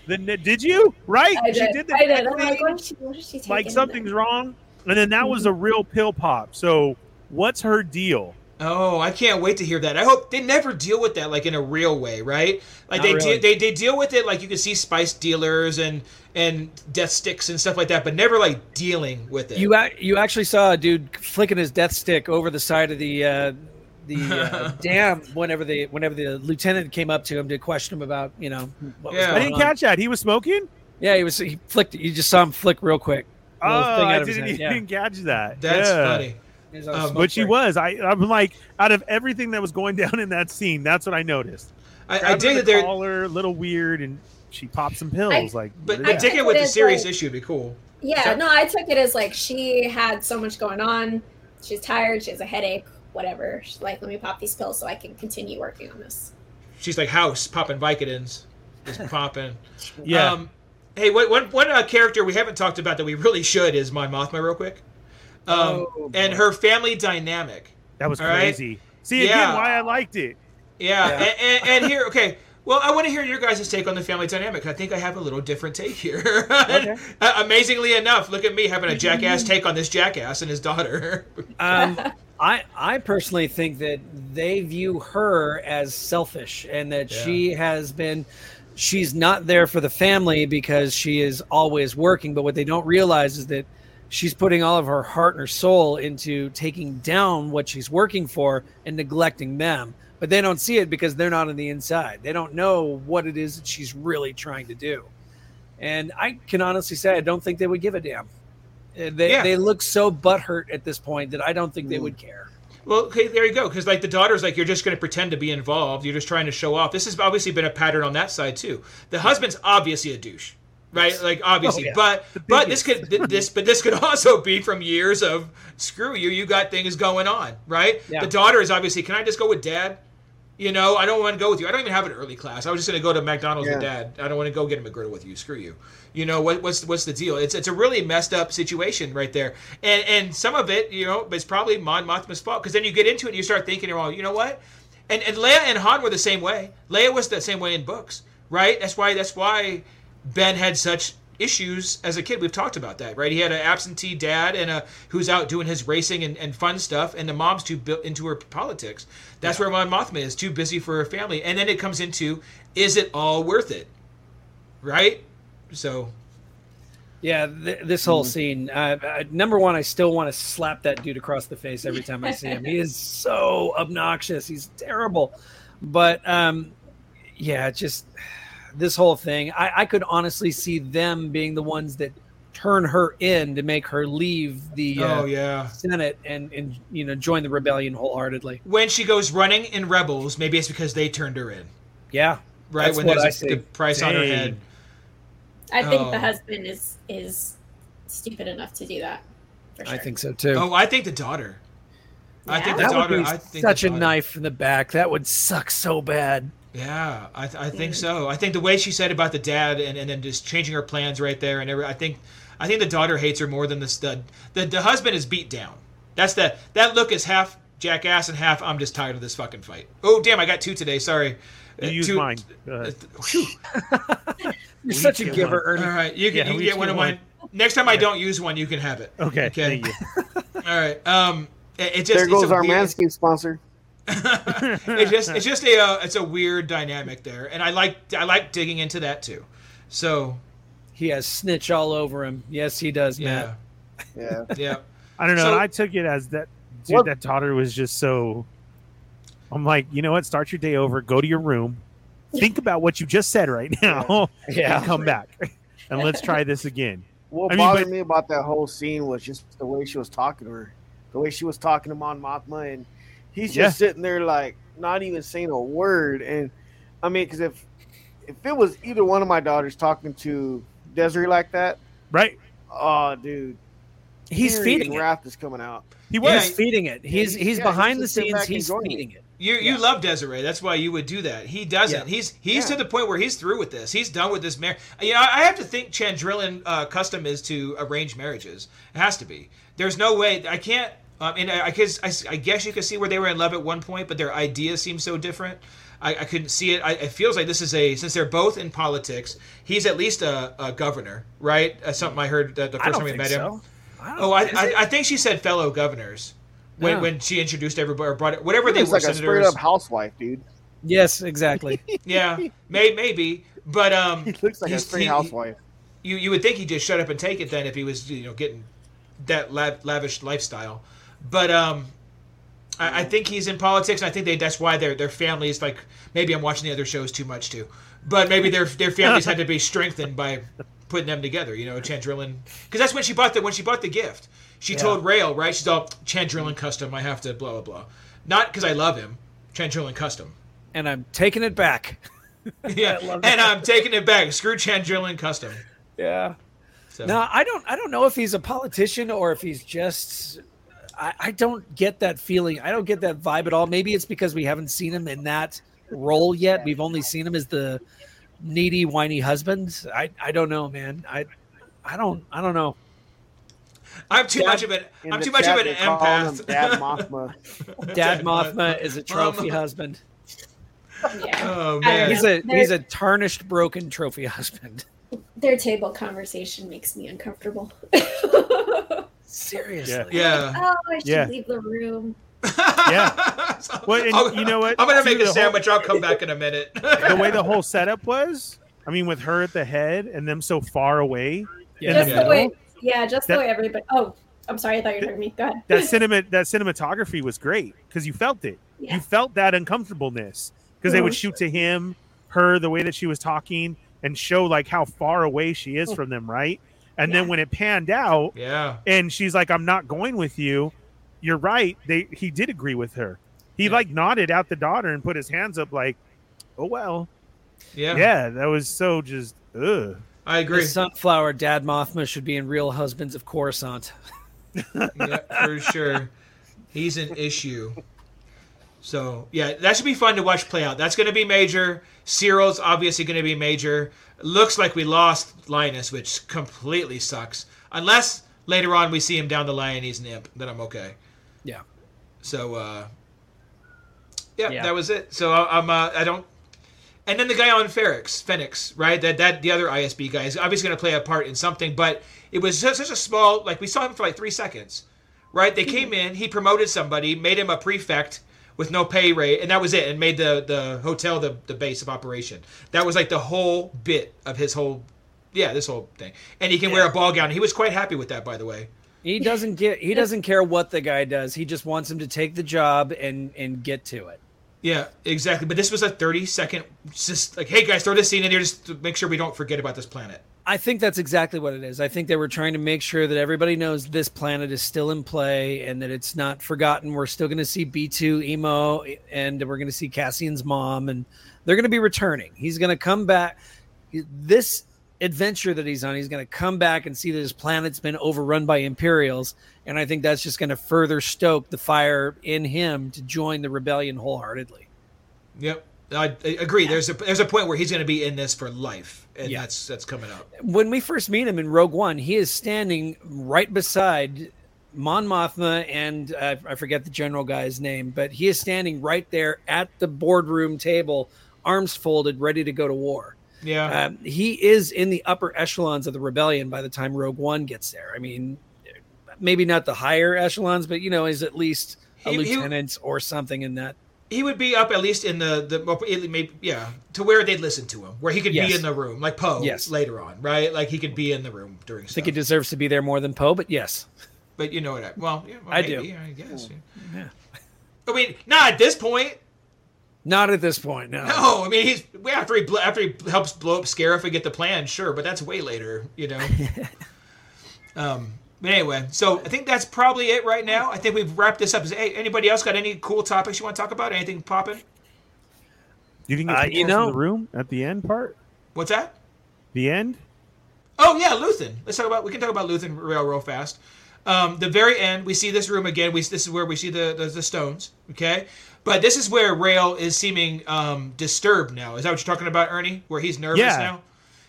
The, did you right? I She did. did the I did. neck I'm like, thing, what is she, what is she like something's wrong, and then that was a real pill pop. So what's her deal? Oh, I can't wait to hear that. I hope they never deal with that like in a real way, right? Like Not they, really. de- they they deal with it like you can see spice dealers and and death sticks and stuff like that, but never like dealing with it. You ac- you actually saw a dude flicking his death stick over the side of the uh, the uh, dam whenever the whenever the lieutenant came up to him to question him about you know what was Yeah. I didn't on. catch that. He was smoking. Yeah, he was he flicked. You just saw him flick real quick. Oh, thing I out of his didn't even yeah. catch that. That's Yeah. funny. He was on a Um, But she break. was. I, I'm like, out of everything that was going down in that scene, that's what I noticed. I, I Grabbed her dig that the they're, collar, a little weird, and she popped some pills. I- like, but what I is dig it with the It's serious like- issue. It'd be cool. Yeah, So- no, I took it as like she had so much going on. She's tired. She has a headache. Whatever. She's like, let me pop these pills so I can continue working on this. She's like House popping Vicodins, just popping. yeah. Um, hey, what one one uh, character we haven't talked about that we really should is Mon Mothma, real quick. Um, Oh, and her family dynamic. that was all right. crazy. See Yeah. again why I liked it. Yeah, Yeah. And, and, and here, okay. Well, I want to hear your guys' take on the family dynamic. I think I have a little different take here. Uh, amazingly enough, look at me having a jackass take on this jackass and his daughter. Um, I I personally think that they view her as selfish and that Yeah. she has been she's not there for the family because she is always working but what they don't realize is that she's putting all of her heart and her soul into taking down what she's working for and neglecting them but they don't see it because they're not on the inside they don't know what it is that she's really trying to do and i can honestly say i don't think they would give a damn Uh, they, Yeah. they look so butthurt at this point that i don't think they would care Well, okay, there you go. Because like the daughter's like, you're just going to pretend to be involved. You're just trying to show off. This has obviously been a pattern on that side too. The husband's obviously a douche, right? Like obviously, Oh, yeah. but but this could this but this could also be from years of screw you. You got things going on, right? Yeah. The daughter is obviously. Can I just go with dad? You know, I don't want to go with you. I don't even have an early class. I was just going to go to McDonald's with dad. I don't want to go get a McGriddle with you. Screw you. You know what, what's what's the deal? It's it's a really messed up situation right there, and and some of it, you know, it's probably Mon Mothma's fault because then you get into it and you start thinking, well, you know what? And and Leia and Han were the same way. Leia was the same way in books, right? That's why that's why Ben had such issues as a kid. We've talked about that, right? He had an absentee dad and a who's out doing his racing and, and fun stuff, and the mom's too built into her politics. That's where Mon Mothma is too busy for her family, and then it comes into is it all worth it, right? So Yeah, th- this whole scene. Uh, uh, number one, I still want to slap that dude across the face every time I see him. He is so obnoxious. He's terrible. But um, yeah, just this whole thing. I, I could honestly see them being the ones that turn her in to make her leave the uh, oh yeah. Senate and and you know join the rebellion wholeheartedly. When she goes running in Rebels, maybe it's because they turned her in, Yeah, right? That's when what there's I a, see. the price on her head. I think Oh. the husband is is stupid enough to do that. Sure. I think so too. Oh, I think the daughter. I think the that daughter. would be I think such the a knife in the back. That would suck so bad. Yeah, I, th- I think so. I think the way she said about the dad and, and then just changing her plans right there and every, I think I think the daughter hates her more than the stud. The the husband is beat down. That's the that look is half jackass and half I'm just tired of this fucking fight. Oh damn, I got two today. Sorry. You Uh, use two- mine. Go ahead. Whew. You're such a giver, one. Ernie. All right, you can, Yeah, you can get one get of one. mine. Next time I don't use one, you can have it. Okay, Okay. thank you. All right. Um, it, it just there it's goes a our weird- Manscaped sponsor. it's just it's just a uh, it's a weird dynamic there, and I like I like digging into that too. So He has snitch all over him. Yes, he does, yeah, Matt. Yeah. yeah. I don't know. So- I took it as that dude. What- That daughter was just so. I'm like, you know what? Start your day over. Go to your room. Think about what you just said right now, and come back, and let's try this again. What I mean, bothered but- me about that whole scene was just the way she was talking to her, the way she was talking to Mon Mothma, and he's just Yeah. sitting there like not even saying a word. And I mean, because if if it was either one of my daughters talking to Desiree like that, Right? oh, dude, He's teary feeding it. wrath is coming out. He was. He's feeding it. He's Yeah, he's he's behind the scenes. He's enjoying it. feeding it. You you love Desiree. That's why you would do that. He doesn't. Yeah. He's he's Yeah. to the point where he's through with this. He's done with this marriage. You know, I have to think Chandrilan uh, custom is to arrange marriages. It has to be. There's no way. I can't. Um, and I, I, guess, I, I guess you could see where they were in love at one point, but their ideas seem so different. I, I couldn't see it. I, it feels like this is a since they're both in politics. He's at least a, a governor, right? That's something I heard the, the first time we think met him. I don't, Oh, I, I. I think she said fellow governors when, Yeah. when she introduced everybody or brought it, whatever they He's were like a straight up housewife, dude. yes, exactly. Yeah, may, maybe, but um, He looks like a straight he- housewife. you you would think he'd just shut up and take it then if he was you know getting that lav- lavish lifestyle, but um, I, I think he's in politics. And I think they that's why their their families like maybe I'm watching the other shows too much too, but maybe their their families had to be strengthened by putting them together. You know, Chandrilan, because that's when she bought the when she bought the gift. She told Rael right. She's all Chandrilan custom. I have to blah blah blah. Not because I love him. Chandrilan custom. and I'm taking it back. Yeah, and I'm taking it back. Screw Chandrilan custom. Yeah. So. No, I don't. I don't know if he's a politician or if he's just. I, I don't get that feeling. I don't get that vibe at all. Maybe it's because we haven't seen him in that role yet. We've only seen him as the needy, whiny husband. I, I don't know, man. I, I don't. I don't know. I'm too Dad- much of an I'm too much of an they're calling empath. Dad Mothma. Dad Mothma is a trophy Mama. husband. Yeah. Oh man. He's a They're- he's a tarnished, broken trophy husband. Their table conversation makes me uncomfortable. Seriously. Yeah. oh, I should Yeah. leave the room. Yeah. Well, and you know what? I'm gonna make the a whole- sandwich. I'll come back in a minute. the way the whole setup was. I mean, with her at the head and them so far away. Yeah. just the the middle, way, yeah, just That- the way everybody. Oh, I'm sorry. I thought you were talking to me. Go ahead. that cinema that cinematography was great because you felt it. Yeah. You felt that uncomfortableness because they would Mhm. shoot to him, her, the way that she was talking, and show like how far away she is from them, right? And then when it panned out, yeah. and she's like, "I'm not going with you," you're right. They he did agree with her. He Yeah. like nodded at the daughter and put his hands up, like, "Oh well." Yeah. Yeah, that was so just ugh. I agree. The sunflower Dad Mothma should be in Real Husbands of Coruscant. yeah, for sure. He's an issue. So yeah, that should be fun to watch play out. That's going to be major. Syril's obviously going to be major. Looks like we lost Linus, which completely sucks. Unless later on we see him down the line and he's an imp, then I'm okay. Yeah. So uh, yeah, Yeah. that was it. So I, I'm uh, I don't. and then the guy on Ferrix, Phoenix, right? That that the other ISB guy is obviously going to play a part in something, but it was such, such a small. Like we saw him for like three seconds, right? They came in, he promoted somebody, made him a prefect with no pay rate, and that was it, and made the the hotel the the base of operation. That was like the whole bit of his whole, yeah, this whole thing. And he can wear a ball gown. He was quite happy with that, by the way. He doesn't get. He doesn't care what the guy does. He just wants him to take the job and and get to it. Yeah, exactly. But this was a 30 second, just like, hey guys, throw this scene in here just to make sure we don't forget about this planet. I think that's exactly what it is. I think they were trying to make sure that everybody knows this planet is still in play and that it's not forgotten. We're still going to see B2EMO and we're going to see Cassian's mom and they're going to be returning. He's going to come back. This adventure that he's on, he's going to come back and see that his planet's been overrun by Imperials. And I think that's just going to further stoke the fire in him to join the rebellion wholeheartedly. Yep. I, agree. There's a there's a point where he's going to be in this for life, and Yeah. that's that's coming up. when we first meet him in Rogue One, he is standing right beside Mon Mothma and uh, I forget the general guy's name, but he is standing right there at the boardroom table, arms folded, ready to go to war. Yeah. Um, he is in the upper echelons of the rebellion by the time Rogue One gets there. I mean, maybe not the higher echelons, but you know, is at least a He- he- lieutenant or something in that. He would be up at least in the the maybe yeah to where they'd listen to him, where he could Yes. be in the room, like Poe. Yes. Later on, right? Like he could be in the room during I stuff. think he deserves to be there more than Poe, but yes, but you know what? I, well, yeah, well, I maybe, do. I guess. Yeah. Yeah. I mean, not at this point. not at this point. No, No, I mean he's after he after he helps blow up Scarif and get the plan, sure, but that's way later, you know. um, but anyway, so I think that's probably it right now. I think we've wrapped this up. Is hey, anybody else got any cool topics you want to talk about? Anything popping? You didn't get Uh, pictures you in know- the room at the end part. What's that? The end. Oh yeah, Luthen. Let's talk about. We can talk about Luthen real, real fast. Um, the very end, we see this room again. We this is where we see the the, the stones. Okay, but this is where Rael is seeming um, disturbed now. Is that what you're talking about, Ernie? Where he's nervous Yeah. now?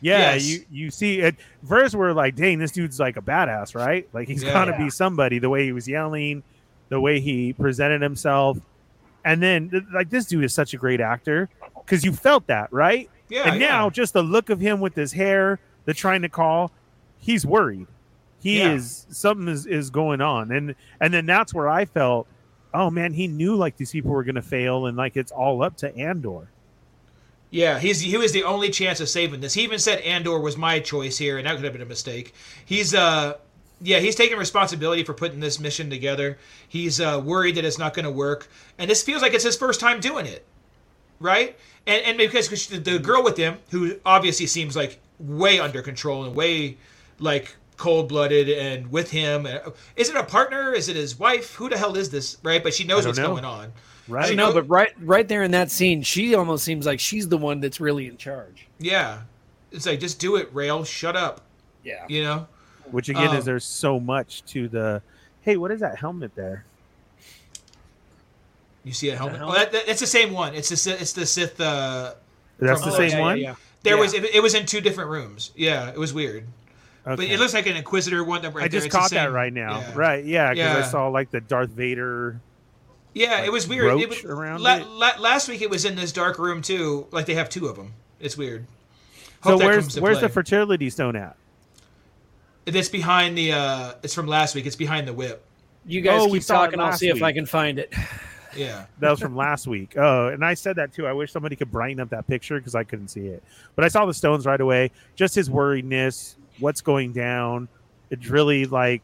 Yeah, Yes. you you see it first. We're like, dang, this dude's like a badass, right? Like he's Yeah. gonna be somebody. The way he was yelling, the way he presented himself, and then like this dude is such a great actor because you felt that, right? Yeah. and yeah. now just the look of him with his hair, the trying to call, he's worried. He Yeah. is something is, is going on, and and then that's where I felt, oh man, he knew like these people were gonna fail, and like it's all up to Andor. Yeah, he's he was the only chance of saving this. He even said Andor was my choice here, and that could have been a mistake. He's uh yeah, he's taking responsibility for putting this mission together. He's uh, worried that it's not going to work, and this feels like it's his first time doing it, right? And and because 'cause the- the girl with him, who obviously seems like way under control and way like cold blooded and with him, uh, is it a partner? Is it his wife? Who the hell is this? Right? But she knows what's know. going on. Right? She no, know- but right, right there in that scene, she almost seems like she's the one that's really in charge. Yeah, it's like just do it, Rael. Shut up. Yeah. You know. Which again Um, is there's so much to the. Hey, what is that helmet there? You see a helmet? helmet? Oh, that, that, it's the same one. It's the Sith- it's the Sith. Uh, That's From- the oh, same yeah, yeah, one. yeah. there Yeah. was it, it was in two different rooms. Yeah, it was weird. But it looks like an Inquisitor one. That right I just It's the caught that right now. Yeah. Right? Yeah, because Yeah. I saw like the Darth Vader. Yeah, like, it was weird. It was, around la- it. la- last week it was in this dark room too. Like they have two of them. It's weird. So Hope that where's comes to where's the fertility stone at? It's behind the. uh It's from last week. It's behind the whip. You guys Oh, keep talking. I'll last see if I can find it. Yeah. That was from last week. Oh, and I said that too. I wish somebody could brighten up that picture because I couldn't see it. But I saw the stones right away. Just his worriedness, what's going down. It's really like,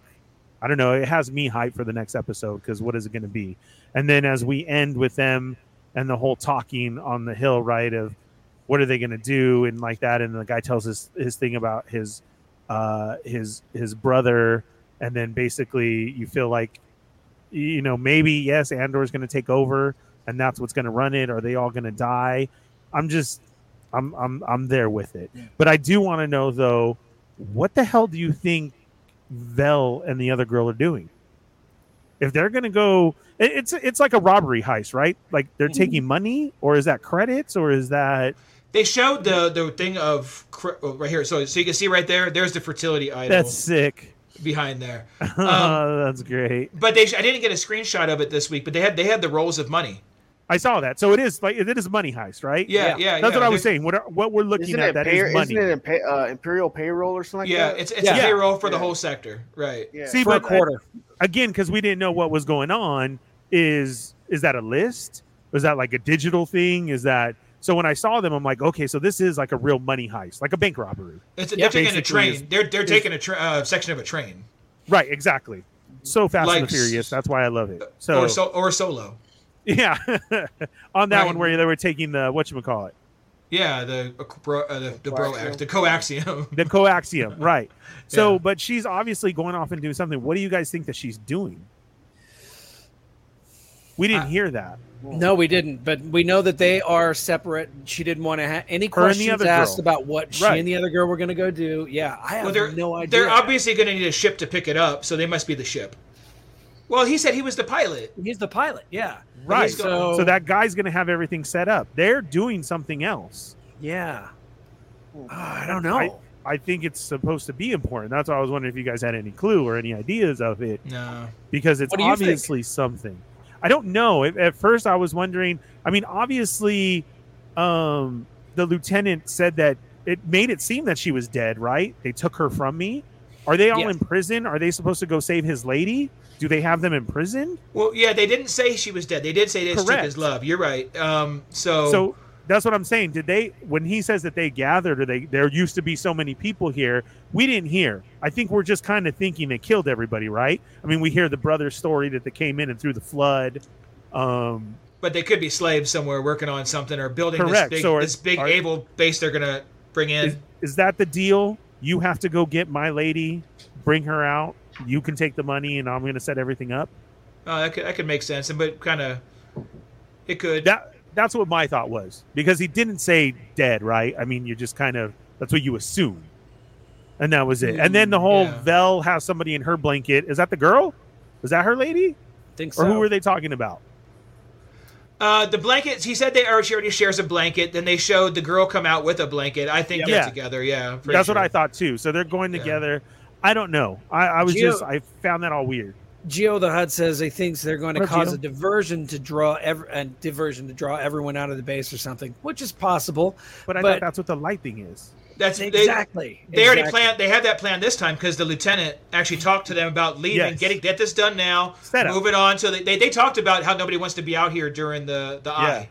I don't know. It has me hyped for the next episode because what is it going to be? And then as we end with them and the whole talking on the hill, right? Of what are they going to do and like that. And the guy tells his his thing about his uh his his brother, and then basically you feel like you know, maybe yes, Andor's going to take over, and that's what's going to run it. Are they all going to die? I'm just, I'm, I'm, I'm there with it. But I do want to know though, what the hell do you think Vel and the other girl are doing? If they're going to go, it- it's it's like a robbery heist, right? Like they're mm-hmm. taking money, or is that credits, or is that? They showed the the thing of oh, right here. So so you can see right there. There's the fertility idol That's sick. behind there. Um, that's great. But they, I didn't get a screenshot of it this week. But they had they had the rolls of money, I saw that. So it is like it is a money heist, right? Yeah, yeah. That's yeah. what I was saying. What are, what we're looking Isn't at it, that pay, is money. isn't it in pay, uh, imperial payroll or something like Yeah, that? it's it's Yeah. a payroll for the whole sector, right? yeah. See, for a but quarter. again, because we didn't know what was going on. Is is that a list? Was that like a digital thing? Is that so? When I saw them, I'm like, okay, so this is like a real money heist, like a bank robbery. It's Yeah, they're taking a train. is- they're they're taking a tra- uh, section of a train, Right, exactly. So fast and Like the furious. That's why I love it. So, or so or solo. Yeah, on that Right. one where they were taking the what you call it, Yeah, the uh, bro, uh, the the bro Coaxium. the coaxium. the coaxium, right? So, Yeah. but she's obviously going off and doing something. What do you guys think that she's doing? We didn't I- hear that. No, we didn't. But we know that they are separate. She didn't want to have any Her and the questions asked girl. about what she Right. and the other girl were going to go do. Yeah, I have well, no idea. they're obviously going to need a ship to pick it up, so they must be the ship. Well, he said he was the pilot. He's the pilot. Yeah. Right. So, So that guy's going to have everything set up. They're doing something else. yeah. Ah, I don't know. I- I think it's supposed to be important. That's why I was wondering if you guys had any clue or any ideas of it No. because it's What do you think? obviously something. I don't know. At, at first, I was wondering. I mean, obviously, um, the lieutenant said that it made it seem that she was dead. Right? They took her from me. Are they all Yes. in prison? Are they supposed to go save his lady? Do they have them in prison? Well, yeah, they didn't say she was dead. They did say they took his love. You're right. Um, so, So that's what I'm saying. Did they when he says that they gathered or they there used to be so many people here, we didn't hear. I think we're just kind of thinking they killed everybody, right? I mean, we hear the brother's story that they came in and through the flood. Um but they could be slaves somewhere working on something or building Correct. this big, So are- this big are- able base they're gonna bring in. is, is that the deal? You have to go get my lady, bring her out. You can take the money and I'm going to set everything up. oh, that could that could make sense, and but kind of it could. That that's what my thought was because he didn't say dead, right? I mean, you're just kind of that's what you assume, and that was it. And then the mm, whole Yeah. Vel has somebody in her blanket. Is that the girl? Is that her lady, think so. or who were they talking about? Uh, the blankets. He said they or she already shares a blanket. Then they showed the girl come out with a blanket. I think Yeah. they're together. Yeah, pretty That's what. I thought too. So they're going Yeah. together. I don't know. I, I was Geo- just I found that all weird. Geo the Hut says he thinks they're going to What cause Geo? a diversion to draw ev- a diversion to draw everyone out of the base or something, which is possible. But I But- thought that's what the light thing is. That's they, Exactly. They already Exactly. planned. They had that plan this time because the lieutenant actually talked to them about leaving, Yes. getting get this done now, Set up. move it on. So they, they they talked about how nobody wants to be out here during the the eye,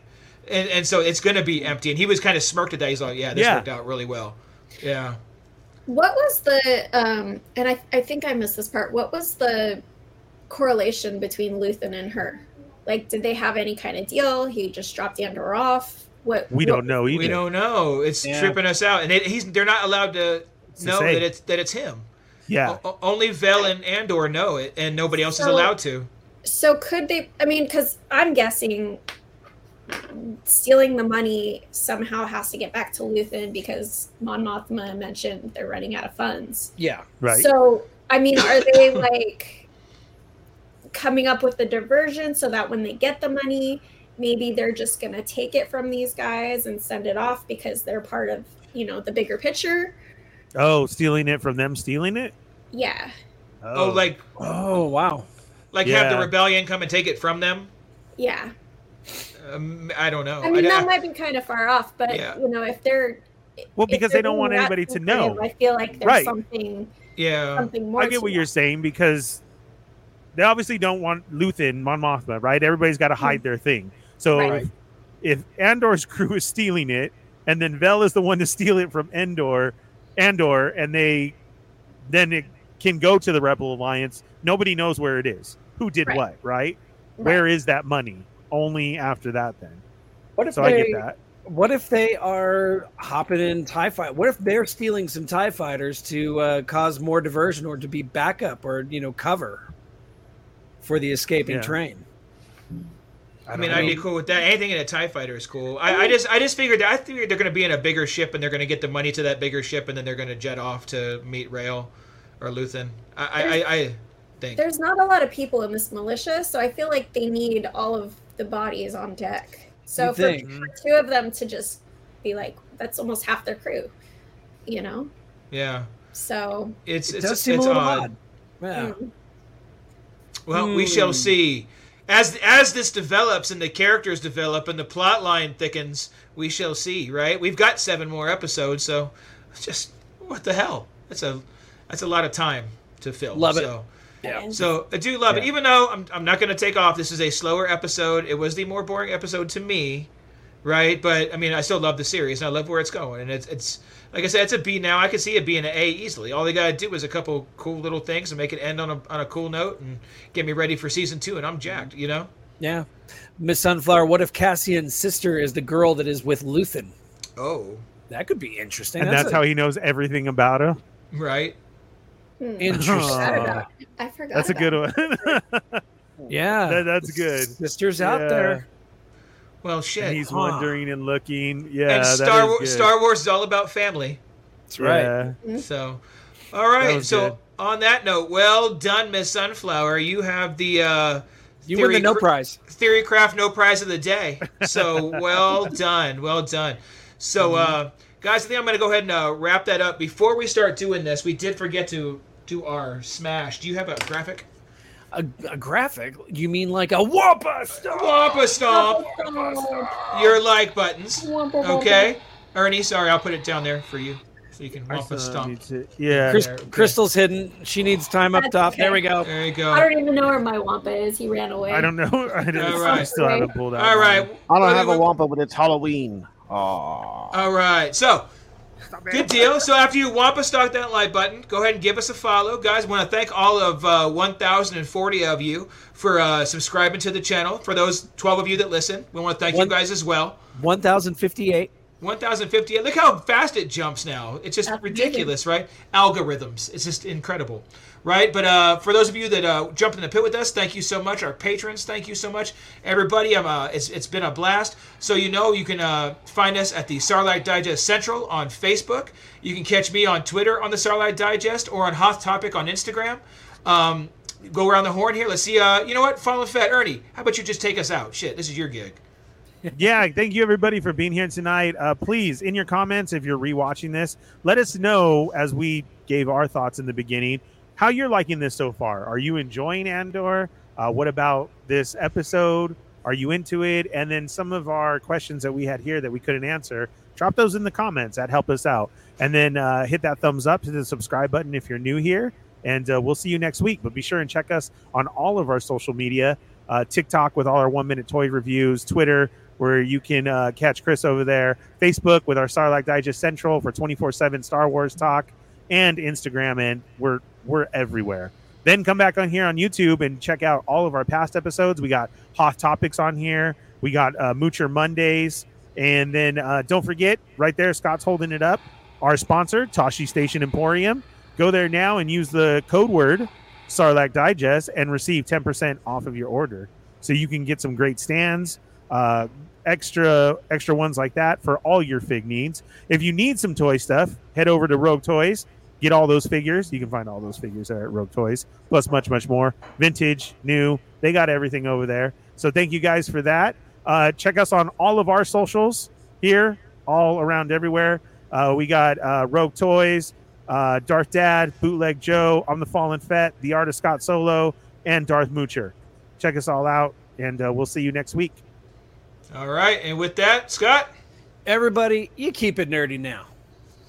and and so it's going to be empty. And he was kind of smirked at that. He's like, "Yeah, this Yeah. worked out really well." Yeah. What was the um and I I think I missed this part. What was the correlation between Luthen and her? Like did they have any kind of deal? He just dropped the Andor off? What We what- don't know either. We don't know. It's Yeah. tripping us out, and they, he's they're not allowed to To know that it's that it's him. Yeah. O- o- only Vel and Andor know it, and nobody else is allowed to. So could they I mean cuz I'm guessing stealing the money somehow has to get back to Luthen because Mon Mothma mentioned they're running out of funds. Yeah. Right. So, I mean, are they like coming up with the diversion so that when they get the money, maybe they're just going to take it from these guys and send it off because they're part of, you know, the bigger picture? oh, stealing it from them, stealing it. Yeah. Oh, like Oh wow. like have the rebellion come and take it from them. Yeah. Um, I don't know. I mean, I- that might be kind of far off, but, Yeah. you know, if they're. Well, because they're they don't want anybody to know. I feel like there's Right. something yeah. something more. I get to what you're that. saying because they obviously don't want Luthen, Mon Mothma, right? Everybody's got to hide their thing. So Right. if, if Andor's crew is stealing it, and then Vel is the one to steal it from Endor, Andor, and they then it can go to the Rebel Alliance. Nobody knows where it is. Who did Right. what, right? Right. Where is that money? Only after that, then. What if So I they, get that. What if they are hopping in Tie fight? What if they're stealing some Tie fighters to uh, cause more diversion or to be backup or you know cover for the escaping Yeah. train? I mean, I'd be cool with that. Anything in a Tie Fighter is cool. I, I just, I just figured that I figured they're going to be in a bigger ship and they're going to get the money to that bigger ship and then they're going to jet off to meet Rael or Luthen. I, I, I, I think. There's not a lot of people in this militia, so I feel like they need all of the bodies on deck. So for, for two of them to just be like, that's almost half their crew, you know? Yeah, So, it's It it's does seem it's a little odd. odd. Yeah. mm. Well, we shall Hmm. see. As as this develops and the characters develop and the plot line thickens, we shall see. Right? We've got seven more episodes, so just what the hell? That's a that's a lot of time to fill. Love it. so. Yeah. So I do love it, even though I'm, I'm not going to take off. This is a slower episode. It was the more boring episode to me, right? But I mean, I still love the series and I love where it's going. And it's it's like I said, it's a B now. I can see it being an A easily. All they got to do is a couple cool little things and make it end on a on a cool note and get me ready for season two. And I'm jacked, you know. Yeah. Miss Sunflower, what if Cassian's sister is the girl that is with Luthen? Oh, That could be interesting. and that's a- how he knows everything about her. right. Hmm. interesting. I don't know. I forgot. That's a good one. Yeah. That- that's good. Sisters out Yeah. there. Well, shit. and he's Huh. wondering and looking. Yeah, and Star is Wars, good. Star Wars is all about family. That's right. Yeah. So, all right. So good. on that note, well done, Miss Sunflower. You have the uh, You win the no cr- prize. Theory Craft No Prize of the Day. So well done, well done. So, uh, guys, I think I'm going to go ahead and uh, wrap that up. Before we start doing this, we did forget to do our smash. Do you have a graphic? A, a graphic? You mean like a whopper star? Wampa Stomp. Your like buttons. Wampa, wampa. Okay, Ernie. Sorry, I'll put it down there for you, so you can I Wampa still Stomp. to- yeah. Chris, okay. Crystal's hidden. She needs time up That's top. okay. There we go. There you I don't even know where my Wampa is. He ran away. I don't know. I, don't, All I right. still haven't pulled out. All right. mine. I don't Well, have a Wampa, but it's Halloween. Oh. All right. So, good deal. So after you Wampa stomp that like button, go ahead and give us a follow, guys. Want to thank all of uh, 1,040 of you for uh, subscribing to the channel. For those 12 of you that listen, we want to thank One- you guys as well. 1,058. 1,058. Look how fast it jumps now. It's just That's ridiculous, right? Algorithms. It's just incredible, right? But uh, for those of you that uh, jumped in the pit with us, thank you so much. Our patrons, thank you so much. Everybody, um, uh, it's, it's been a blast. So you know you can uh, find us at the Sarlacc Digest Central on Facebook. You can catch me on Twitter on the Sarlacc Digest or on Hot Topic on Instagram. Um, go around the horn here. Let's see. Uh, you know what? Fallen Fett Ernie, how about you just take us out? Shit, this is your gig. yeah, thank you everybody for being here tonight. Uh, please, in your comments, if you're rewatching this, let us know as we gave our thoughts in the beginning how you're liking this so far. Are you enjoying Andor? Uh, what about this episode? Are you into it? And then some of our questions that we had here that we couldn't answer, drop those in the comments. That help us out. And then uh, hit that thumbs up, hit the subscribe button if you're new here. And uh, we'll see you next week. But be sure and check us on all of our social media uh, TikTok with all our one minute toy reviews, Twitter, where you can uh, catch Chris over there, Facebook with our Sarlacc Digest Central for 24 7 Star Wars talk, and Instagram. And we're, we're everywhere. Then come back on here on YouTube and check out all of our past episodes. We got hot topics on here, we got uh, Moocher Mondays. And then uh, don't forget, right there, Scott's holding it up. Our sponsor, Tosche Station Emporium. Go there now and use the code word Sarlacc Digest and receive 10% off of your order. So you can get some great stands, uh, extra extra ones like that for all your fig needs. If you need some toy stuff, head over to Rogue Toys. Get all those figures. You can find all those figures there at Rogue Toys, plus much, much more. Vintage, new. They got everything over there. So thank you guys for that. Uh, check us on all of our socials here, all around everywhere. Uh, we got uh, Rogue Toys, uh, Darth Dad, Bootleg Joe, I'm the Fallen Fett, The Artist Scott Solo, and Darth Moocher. Check us all out, and uh, we'll see you next week. All right. And with that, Scott. Everybody, you keep it nerdy now.